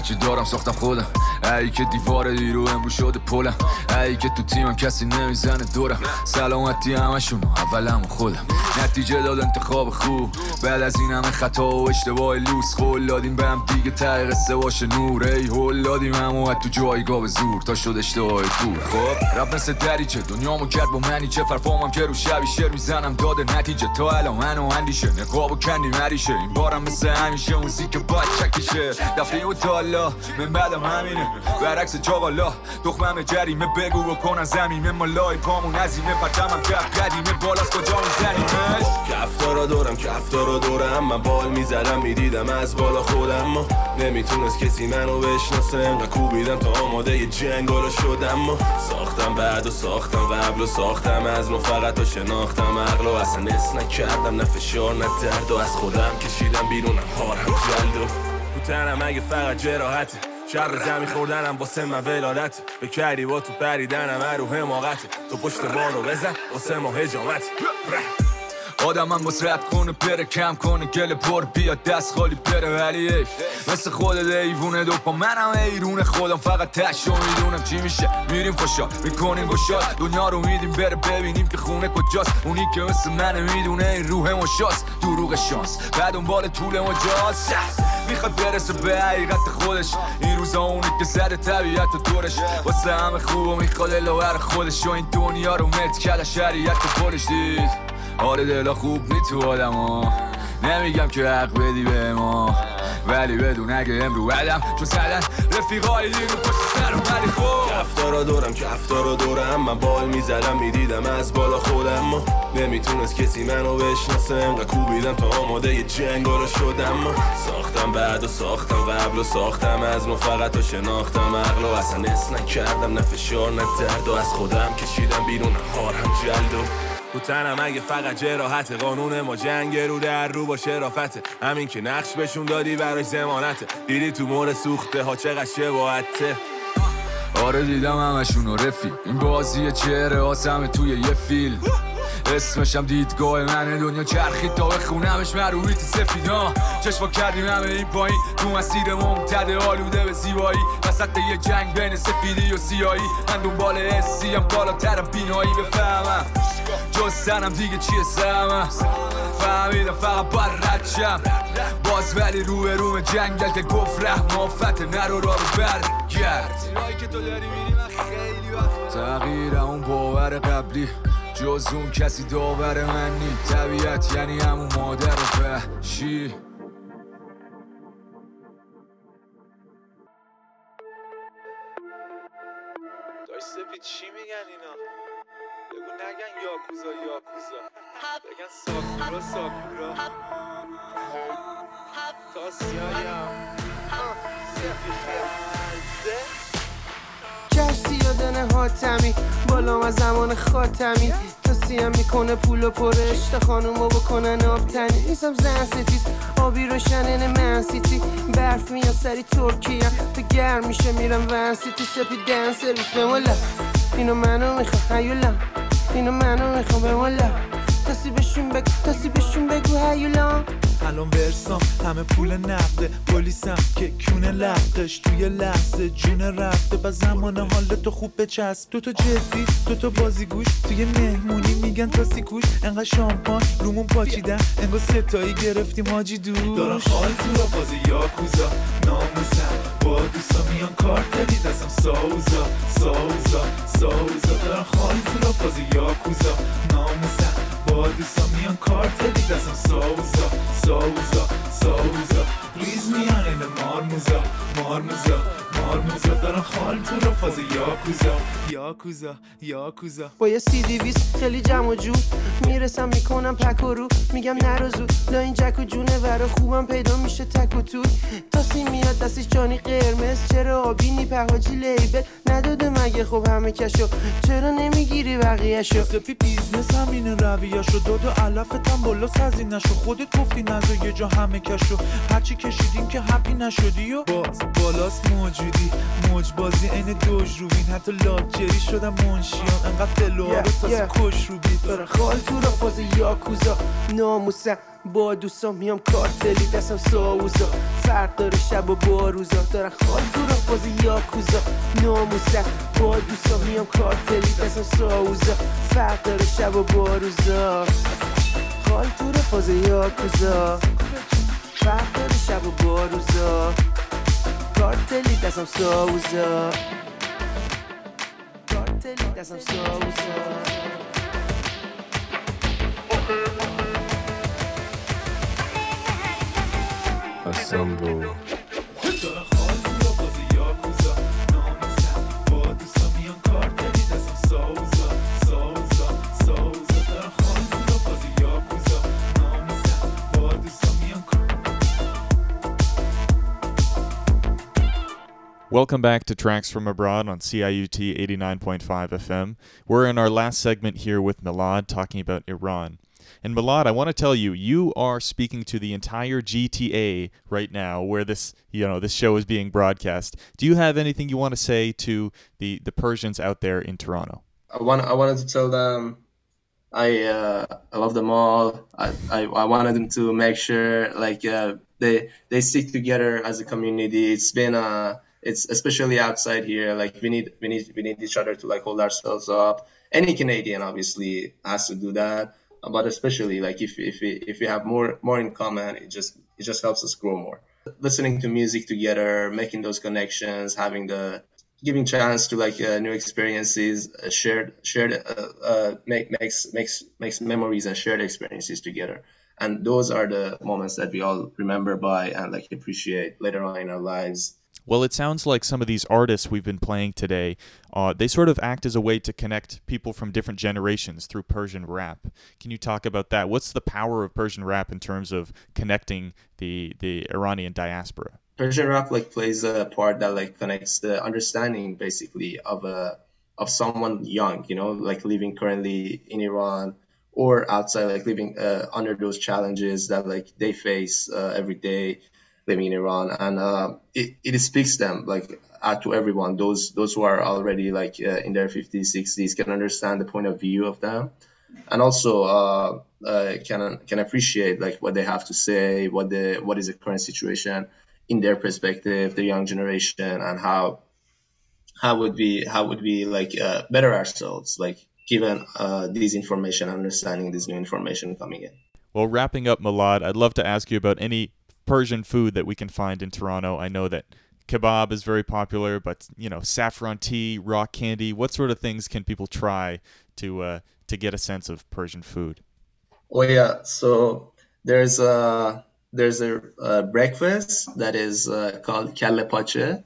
هرچی دارم ساختم خودم ای که دیوار دیرو امرو شده پلم. ای که تو تیمم کسی نمی‌زنه دورم. سلامتی همشون اولم خودم. نتیجه داد انتخاب خوب. بعد از این همه خطا و اشتباه لوس. خول دادیم به هم دیگه ته قصه باشه نور. ای هول دادیم هم تو جایگاه به زور. تا شد اشتباه دور. خب رب مثل دریچه دنیامو کرد با منی. چه فرفامم که رو شبی شعر می‌زنم. داده نتیجه. تا الان منو اندیشه. نقاب و کندی مریشه. این بارم مثل همیشه موزیک باید چکشه دفعه و تالا من بعدم همینه. برعکس جاوالا دخمم جریمه بگو بکنن زمینه. مالای پامون عظیمه پرچمم کف قدیمه. بالاست کجا میزنیمش کفتارا دورم کفتارا دورم. من بال می‌زدم می‌دیدم از بالا خودم. ما نمی‌تونست کسی منو بشناسه. انقدر کوبیدم تا آماده یه جنگارا شدم. ما ساختم بعد و ساختم قبل و ساختم. از نو فقط و شناختم. عقل و اصلا اس نکردم. نه فشار نه و از خودم کشیدم بیرون. هارم جلد و تنم اگه فقط جراحته. شب زمین خوردنم واسه من ولادت. به کردی با تو پریدنم رو حماقته تو پشت بارو بزن واسه ما هجامت آدم باز رد کنه بره کم کنه گل پر بیاد دست خالی بره ولی ایف مثل خود ایوونه دو پا منم ایرون خودم. فقط تش رو می‌دونم چی میشه. میریم خوشا می‌کنیم گشاد دنیا رو میدیم بره ببینیم که خونه کجاست. اونی که مثل منه می‌دونه این روح مشاست دروغ شانس. بعد اون بال طول مجاز می‌خواد برسه به حقیقت خودش. این روزا اونی که زده طبیعت و دورش. واسه همه خوب و می‌خواد لاور خودش. و این دنیا رو مت کرده شریعت پولش دید. آره دلا خوب نی تو آدم ها. نمیگم که حق بدی به ما. ولی بدون اگه امرو بدم چون سدن رفیقای دیگه پشت سرم ولی خوب. کفتارا دورم کفتارا دورم. من بال می‌زدم می‌دیدم از بالا خودم. ما نمی‌تونست کسی منو بشناسه. انقدر کوبیدم تا آماده یه جنگارا شدم. ما ساختم بعد و ساختم قبل و ساختم. از نو فقط و شناختم. عقل و اصلا اس نکردم. نه فشار نه درد. و از خودم کشیدم بیرون. هارم جلد و تو تنم اگه فقط جراحت. قانون ما جنگ رو در رو با شرافته. همین که نقش بهشون دادی براش زمانته دیدی تو مور سوخته ها چقدر شباهته. آره دیدم همشون و رفیق. این بازی چهره آسمه توی یه فیلم. اسمشم دیدگاه منه دنیا چرخید تا بخونمش مرویت سفیدا چشما کردیم همه این پایین. تو مسیر ممتد آلوده به زیبایی. وسط یه جنگ بین سفیدی و سیایی من دنبال حسیم بالاترم بینایی بفهمم. جز سنم دیگه چیه سهمم فهمیدم فقط باید رد باز ولی روی روم جنگل که گفت رحم آفت نرو را برگرد. که تو داری خیلی وقت تغییر اون باور قبلی. جز اون کسی داور من نی. طبیعت یعنی همون مادر وحشی. سپید چی میگن اینا؟ بگو نگن یاکوزا یاکوزا. بگن ساکورا ساکورا. تا سیایم کشتی یادن حاتمی. بالا از زمان خاتمی. تا سیم می‌کنه پول و پره اشت خانومو بکنن آبتنی. نیستم زن ستیز آبی روشنن من سیتی. برف میاد سری ترکیه. تو گرم میشه میرم ون سیتی. سپی دن سرویس بمولا اینو منو می‌خوام هیولا. اینو منو می‌خوام بمولا تاسی بشون بگو تاسی بشون بگو هیولا. الان ورسام همه پول نقده. پلیسم که کونه لقش توی لحظه جون رفته. با زمان حال تو خوب بچسب. تو تو جدی تو تو بازیگوش. توی مهمونی میگن تا سیکوش انقدر شامپان رومون پاچیدن. انگار ستایی گرفتیم حاجی دور دارم خال تو بازی یاکوزا. ناموسم. با دوستا میان کارتلی دستم ساوزا. ساوزا. ساوزا. دارم خال تو بازی یاکوزا. ناموسم. با دوستا میان کارتلی دستم ساوزا ساوزا ساوزا ریز میان این مارموزا مارموزا مارموزا دارن خال تو رو. فاز یاکوزا یاکوزا یاکوزا. با یه سی دیویس خیلی جمع و جو می‌رسم می‌کنم پک و رو. میگم نرو زود لا این جک و جونه ورا. خوبم پیدا میشه تک و توی تاسی میاد دستش جانی قرمز. چرا آبی نی پهاجی لیبل؟ نداده مگه خب همه کشو. چرا نمی‌گیری بقیهشو؟ سپی بیزنس همین رویاشو. داد و علفتم بالا سزی نشو. خودت گفتی نزا یه جا همه کشو. هرچی کشیدیم که هپی نشدی و باز بالاست موجودی موج بازی عین دوج روبین حتی لاجری شدم منشیان. انقدر فلوها رو تازه کش رو بید خال تو را فاز یاکوزا. ناموسم. با دوستان میام کارتلی دستم ساوزا فرق داره شب و با روزا. دارن خال تو را فاز یاکوزا. ناموسم. با دوستان میام کارتلی دستم ساوزا فرق داره شب و با روزا. خال تو را فاز یاکوزا. فرق داره شب و با روزا. کارتلی دستم ساوزا کارتلی دستم ساوزا Assemble. Welcome back to Tracks from Abroad on CIUT 89.5 FM. We're in our last segment here with Milad talking about Iran. And Milad, I want to tell you, you are speaking to the entire GTA right now, where this you know this show is being broadcast. Do you have anything you want to say to the the Persians out there in Toronto? I want I wanted to tell them I uh, I love them all. I, I, I wanted them to make sure like uh, they they stick together as a community. It's been uh it's especially outside here like we need we need we need each other to like hold ourselves up. Any Canadian obviously has to do that, but especially like if if we, if we have more more in common, it just it just helps us grow more. Listening to music together, making those connections, having the giving chance to like uh, new experiences, uh, shared shared uh, uh, make, makes makes makes memories and shared experiences together. And those are the moments that we all remember by and like appreciate later on in our lives. Well, it sounds like some of these artists we've been playing today, uh, they sort of act as a way to connect people from different generations through Persian rap. Can you talk about that? What's the power of Persian rap in terms of connecting the the Iranian diaspora? Persian rap like plays a part that like connects the understanding basically of a of someone young, you know, like living currently in Iran or outside, like living uh, under those challenges that like they face uh, every day living in Iran, and uh, it, it speaks them like uh, to everyone. Those those who are already like uh, in their 50s, 60s can understand the point of view of them, and also uh, uh, can can appreciate like what they have to say, what the what is the current situation in their perspective, the young generation, and how how would we how would we like uh, better ourselves like given uh, this information, understanding this new information coming in. Well, wrapping up, Malad, I'd love to ask you about any Persian food that we can find in Toronto. I know that kebab is very popular, but you know, saffron tea, rock candy. What sort of things can people try to uh, to get a sense of Persian food? Oh yeah, so there's a there's a, a breakfast that is uh, called kalle pache.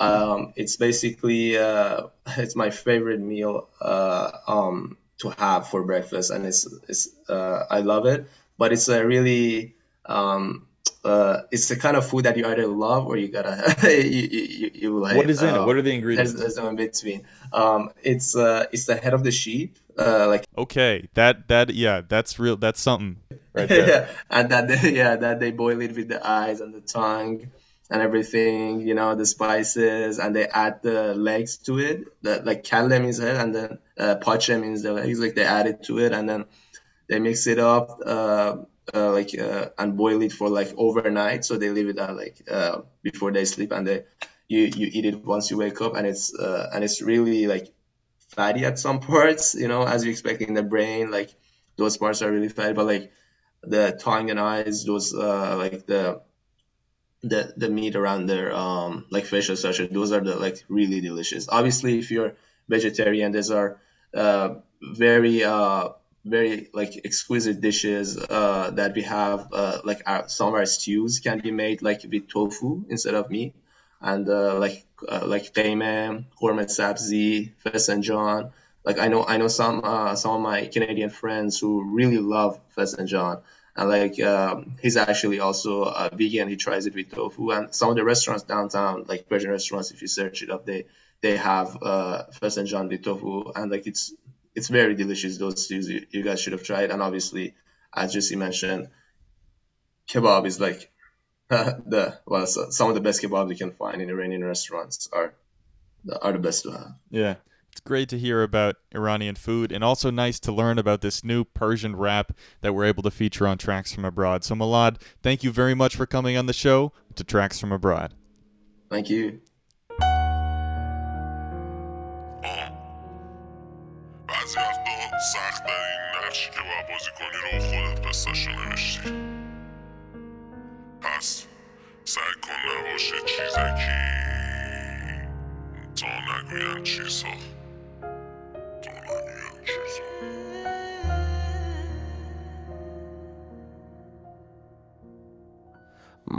Um, it's basically uh, it's my favorite meal uh, um, to have for breakfast, and it's it's uh, I love it. But it's a really um, uh, it's the kind of food that you either love or you gotta you, you, you like. What is in it? um, What are the ingredients? There's, there's no in between. Um, it's uh, it's the head of the sheep, uh, like Okay, that that yeah, that's real. That's something right there. yeah, and that they, yeah that they boil it with the eyes and the tongue and everything, you know, the spices, and they add the legs to it. That like kalle means head, and then uh, pache means the legs. Like they add it to it, and then they mix it up, uh, uh, like uh, and boil it for like overnight. So they leave it at like uh, before they sleep, and they you you eat it once you wake up, and it's uh, and it's really like fatty at some parts, you know, as you expect in the brain, like those parts are really fatty, but like the tongue and eyes, those uh like the the the meat around their um like facial structure, those are the like really delicious. Obviously, if you're vegetarian, these are uh very uh very like exquisite dishes uh that we have uh like our, some of our stews can be made like with tofu instead of meat and uh, like uh, like kormet sabzi, fesanjan. Like I know I know some uh, some of my Canadian friends who really love fesanjan, and like um, he's actually also a vegan. He tries it with tofu, and some of the restaurants downtown, like Persian restaurants, if you search it up, they they have uh, fesanjan with tofu, and like it's it's very delicious. Those stews you, you guys should have tried, and obviously, as Jesse mentioned, kebab is like the well, so, some of the best kebabs you can find in Iranian restaurants are are the best to have. Yeah. It's great to hear about Iranian food and also nice to learn about this new Persian rap that we're able to feature on Tracks from Abroad. So, Malad, thank you very much for coming on the show to Tracks from Abroad. Thank you. سخت این نقشی که باید بازی کنی رو خودت قصهش رو نوشتی. پس سعی کن نباشه چیزکی تا نگوین چیزا تا نگوین چیزا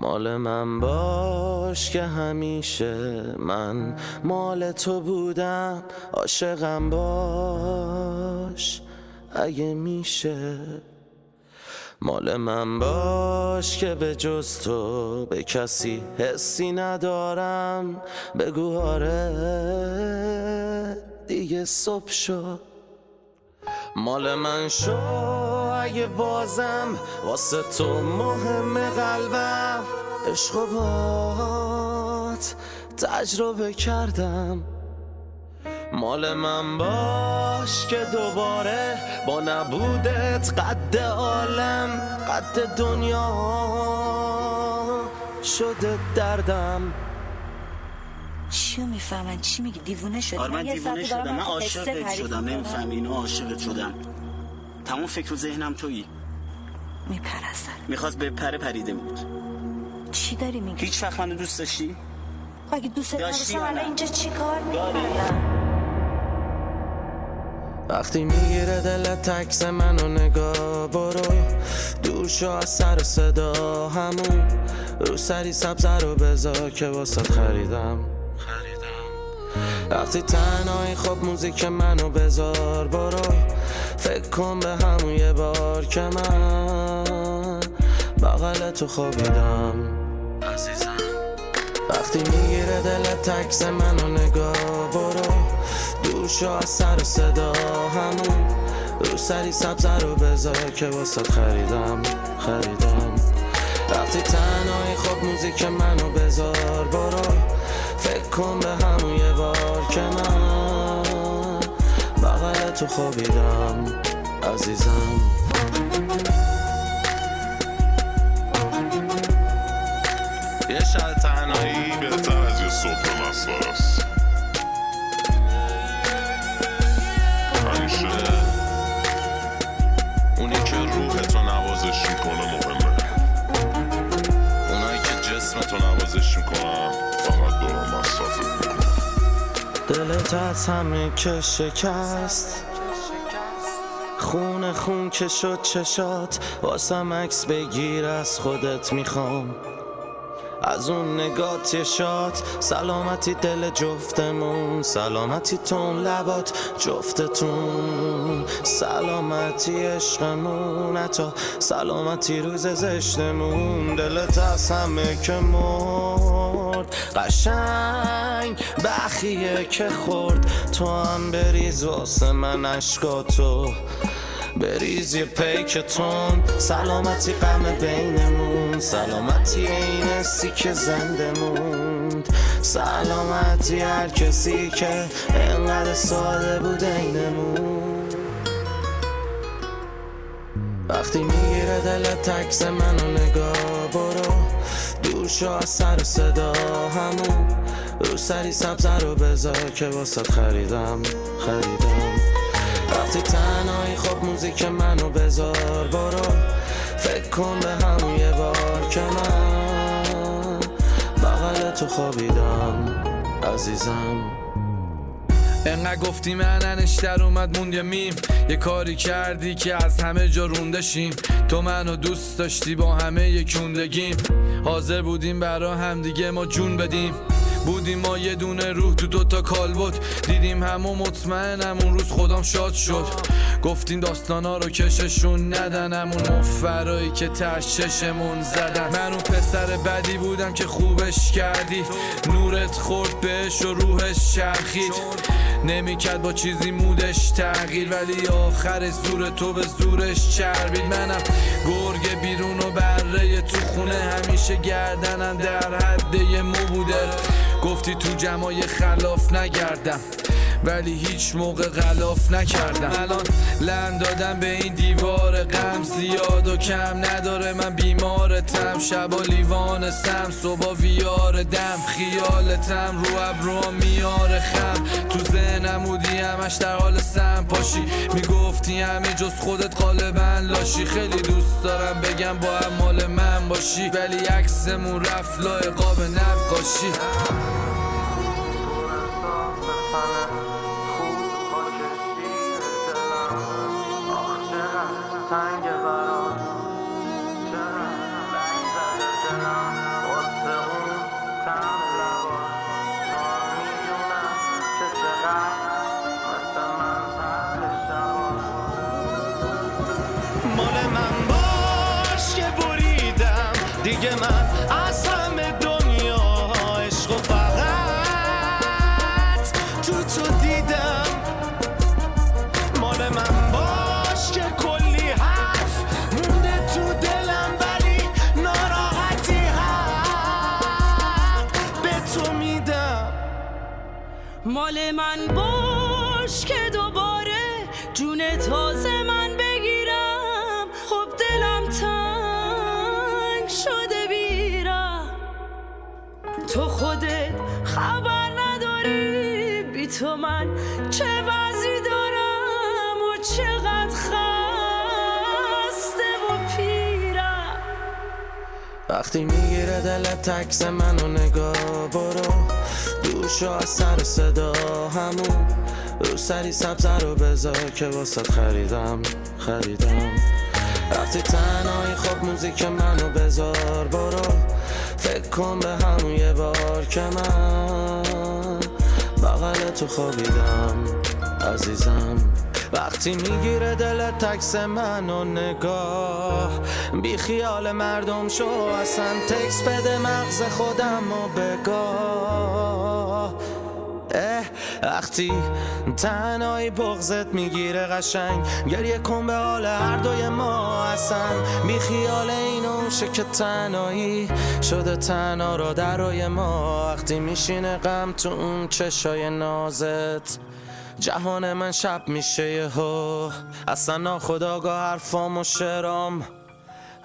مال من باش که همیشه من مال تو بودم عاشقم باش اگه میشه. مال من باش که به جز تو به کسی حسی ندارم. بگو آره دیگه صبح شد. مال من شو اگه بازم واسه تو مهم قلبم عشق و بات تجربه کردم. مال من باش که دوباره با نبودت قد عالم قد دنیا شده دردم. چیو می‌فهمن؟ چی میگی؟ دیوونه شدی؟ آره من یه دیوونه ساعت دارم شدم. من عاشقت شدم. نمی‌فهمی اینو عاشقت شدم. تمام فکر و ذهنم تویی؟ میپرستن می‌خواست به پره پریده بود. چی داری میگی؟ هیچ وقت منو دوست داشتی؟ خب اگه دوست داشتی نه؟ اینجا چی کار می‌کنم وقتی می‌گیره دلت تکس منو نگاه برو دور شو از سر و صدا همون. رو سری سبز رو بذار که واسه خریدم. وقتی تنهایی خب موزیک منو بذار برو. فکر کن به همون یه بار که من بغل تو خوابیدم. عزیزم. وقتی می‌گیره دلت تکس منو نگاه برو. دور شو از سر و صدا همون. رو سری سبز رو بذار که واسه خریدم خریدم. وقتی تنهایی خب موزیک منو بذار برو. فکر کن به همون یه تو خوابیدم عزیزم. یه شب تنهایی بهتر از یه صبح مساست همیشه. اونی که روح تو نوازش می‌کنه مهمه. اونایی که جسم تو نوازش می‌کنن فقط دارم مصرف می‌کنه دلت از همه که شکست. خون خون که شد چشات واسم عکس بگیر از خودت می‌خوام. از اون نگات یه شاد سلامتی دل جفتمون سلامتی تون لبات جفتتون. سلامتی عشقمون حتی سلامتی روز زشتمون. دلت از همه که مرد قشنگ بخیه که خورد. تو هم بریز واسه من اشکاتو بریز یه پیک تون سلامتی غم بینمون. سلامتی این که زنده موند سلامتی هر کسی که انقدر ساده بود اینمون وقتی می‌گیره دل تکس منو نگاه برو. شو از سر صدا همون. رو سری سبز رو بذار که واسه خریدم خریدم. وقتی تنهایی خب موزیک منو بذار برو. فکر کن به همون یه بار که من بغل تو خوابیدم عزیزم. انقدر گفتی مننش در اومد موند یه میم. یه کاری کردی که از همه جا رونده شیم. تو منو دوست داشتی با همه یکوندگیم حاضر بودیم برا همدیگه ما جون بدیم. بودیم ما یه دونه روح تو دوتا کال بود دیدیم همو مطمئنم اون روز خودم شاد شد. گفتیم داستانا رو کششون ندن همون مفرایی که تش چشمون زدن. من اون پسر بدی بودم که خوبش کردی. نورت خورد بهش و روحش چرخید. نمی‌کرد با چیزی مودش تغییر ولی آخر زور تو به زورش چربید. منم گرگ بیرون و بره تو خونه همیشه گردنم در حد مو بوده. گفتی تو جمعای خلاف نگردم. ولی هیچ موقع غلاف نکردم. الان لند دادم به این دیوار غم زیاد و کم نداره. من بیمارتم. شبا لیوان سم صبح ویار دم. خیالتم رو ابرو میاره خم. تو ذهنم بودی همش در حال سم پاشی. می‌گفتی همه جز خودت غالبا لاشی خیلی دوست دارم بگم با مال من باشی. ولی عکسمون رفت لای قاب نقاشی. مال مال من باش که دوباره جون تازه من بگیرم. خب دلم تنگ شده بیرم. تو خودت خبر نداری. بی تو من چه وضعی دارم و چقدر خسته و پیرم. وقتی می‌گیره دلت تکس منو نگاه برو. شو از سر صدا همون. رو سری سبز رو بذار که واسه خریدم خریدم. وقتی تنهایی خب موزیک منو بذار برو. فکر کن به همون یه بار که من بغل تو خوابیدم عزیزم. وقتی می‌گیره دل تکس منو نگاه. بی خیال مردم شو اصلا تکس بده مغز خودم و بگاه. اه وقتی تنهایی بغزت می‌گیره قشنگ. گریه کن به حال هر دوی ما اصلا بی خیال این اونشه که تنهایی شده تنها را درای ما. وقتی میشینه غم تو اون چشای نازت جهان من شب میشه یهو. اصلا ناخداگاه حرفام و شعرام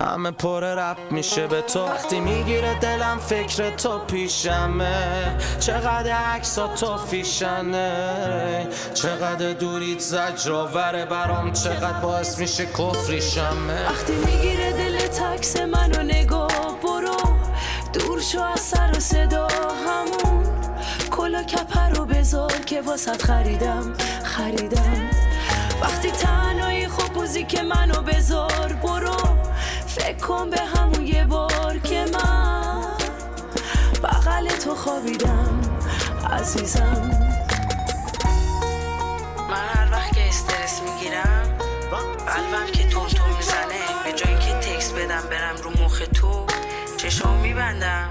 همه پر رپ میشه به تو. وقتی می‌گیره دلم فکر تو پیشمه. چقدر عکسا تو فیشنه. چقدر دوریت زجرآوره برام. چقدر باعث میشه کفریشمه وقتی می‌گیره دل تکس منو نگاه. برو دور شو از سر و صدا. همون کلا کپر رو بذار که واسط خریدم خریدم. وقتی تنهایی خب موزیک منو بذار. برو. فکر کن به همون یه بار که من بغل تو خوابیدم عزیزم. من هر وقت که استرس می‌گیرم قلبم که تون تون می‌زنه به جایی که تکس بدم برم رو مخ تو چشم میبندم.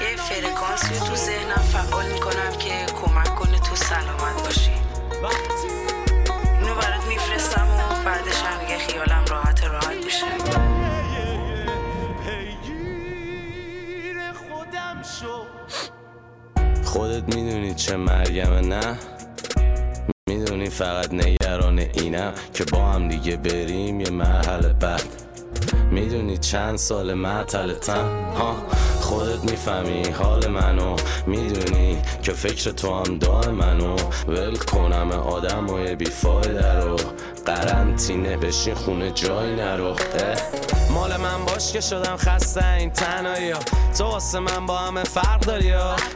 یه فرکانسی تو ذهنم فعال می‌کنم که کمک کنه تو سلامت باشی. اینو برات میفرستم و بعدش هم خیالم راحت راحت میشه. خودت می‌دونی چه مرگمه نه؟ می‌دونی فقط نگران اینم که با هم دیگه بریم یه مرحله بعد. می‌دونی چند سال معطلتم ها؟ خودت می‌فهمی حال منو. می‌دونی که فکر تو هم دار منو. ول کنم آدم و بیفایده رو. قرنطینه بشین خونه جای نرو. مال من باش که شدم خسته این تنهایی ها. تو واسه من با همه فرق داری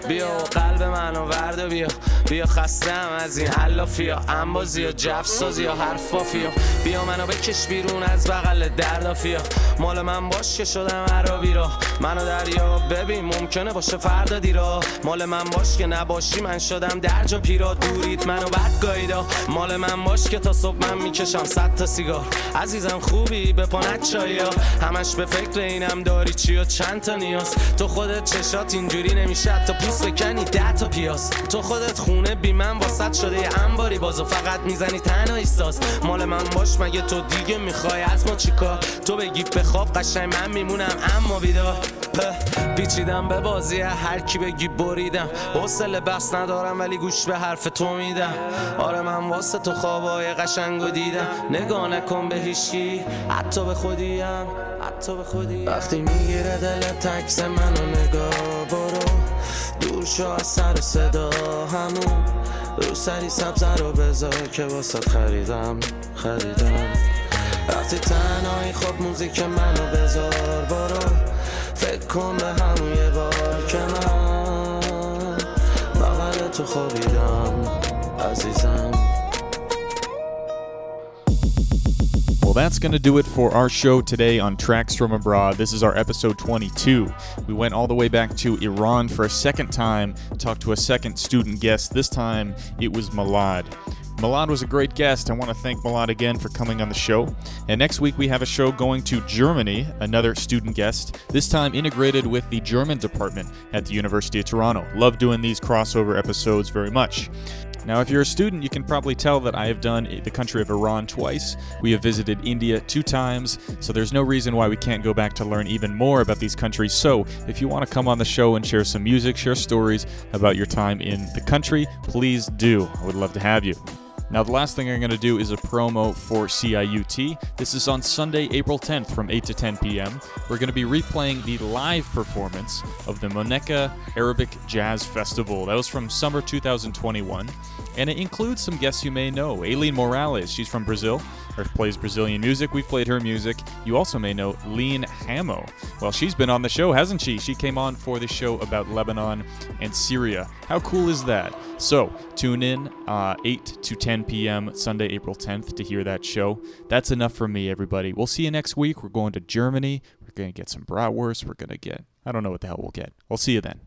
بیا و قلب منو ورد و بیا. بیا خسته هم از این علافی ها. انبازی ها جفسازی ها حرفافی ها. بیا منو بکش بیرون از بغل دردافی ها. مال من باش که شدم عربی را. منو دریا ببین ممکنه باشه فردا دیرا. مال من باش که نباشی من شدم در جا پیرا. دورید منو بد گاییدا مال من باش که تا صبح من می‌کشم صد تا سیگار. عزیزم خوبی؟ به پانت چایا همش به فکر اینم داری چی و چند تا نیاز. تو خودت چشات اینجوری نمیشه تا پوست بکنی ده تا پیاز. تو خودت خونه بی من واسط شده یه انباری بازو فقط می‌زنی تنهایی ساز. مال من باش مگه تو دیگه می‌خوای از ما چیکار؟ تو بگی بخواب قشنگ من میمونم اما بیدار. پیچیدم به بازی هر کی بگی بریدم. حوصله بس ندارم ولی گوش به حرف تو میدم. آره من واسه تو خوابای قشنگو دیدم. نگاه نکن به هیچکی حتی به خودیم. حتی به خودی وقتی می‌گیره دل تکس منو نگاه برو. دور شو از سر صدا همون. رو سری سبزه رو بذار که واسه خریدم. خریدم. وقتی تنهایی خب موزیک منو بذار برو. فکر کن به همون یه بار که من بغل تو خوابیدم عزیزم. That's going to do it for our show today on Tracks from Abroad. This is our episode 22. We went all the way back to Iran for a second time, talked to a second student guest. This time it was Malad. Malad was a great guest. I want to thank Malad again for coming on the show. And next week we have a show going to Germany, another student guest, this time integrated with the German department at the University of Toronto. Love doing these crossover episodes very much. Now, if you're a student, you can probably tell that I have done the country of Iran twice. We have visited India two times, so there's no reason why we can't go back to learn even more about these countries. So, if you want to come on the show and share some music, share stories about your time in the country, please do. I would love to have you. Now, the last thing I'm going to do is a promo for CIUT. This is on Sunday, April 10th from 8 to 10 p.m. We're going to be replaying the live performance of the Moneka Arabic Jazz Festival. That was from summer 2021. And it includes some guests you may know. Aileen Morales, she's from Brazil, or plays Brazilian music. We've played her music. You also may know Lean Hamo. Well, she's been on the show, hasn't she? She came on for the show about Lebanon and Syria. How cool is that? So, tune in uh, 8 to 10 p.m. Sunday, April 10th to hear that show. That's enough for me, everybody. We'll see you next week. We're going to Germany. We're going to get some bratwurst. We're going to get, I don't know what the hell we'll get. We'll see you then.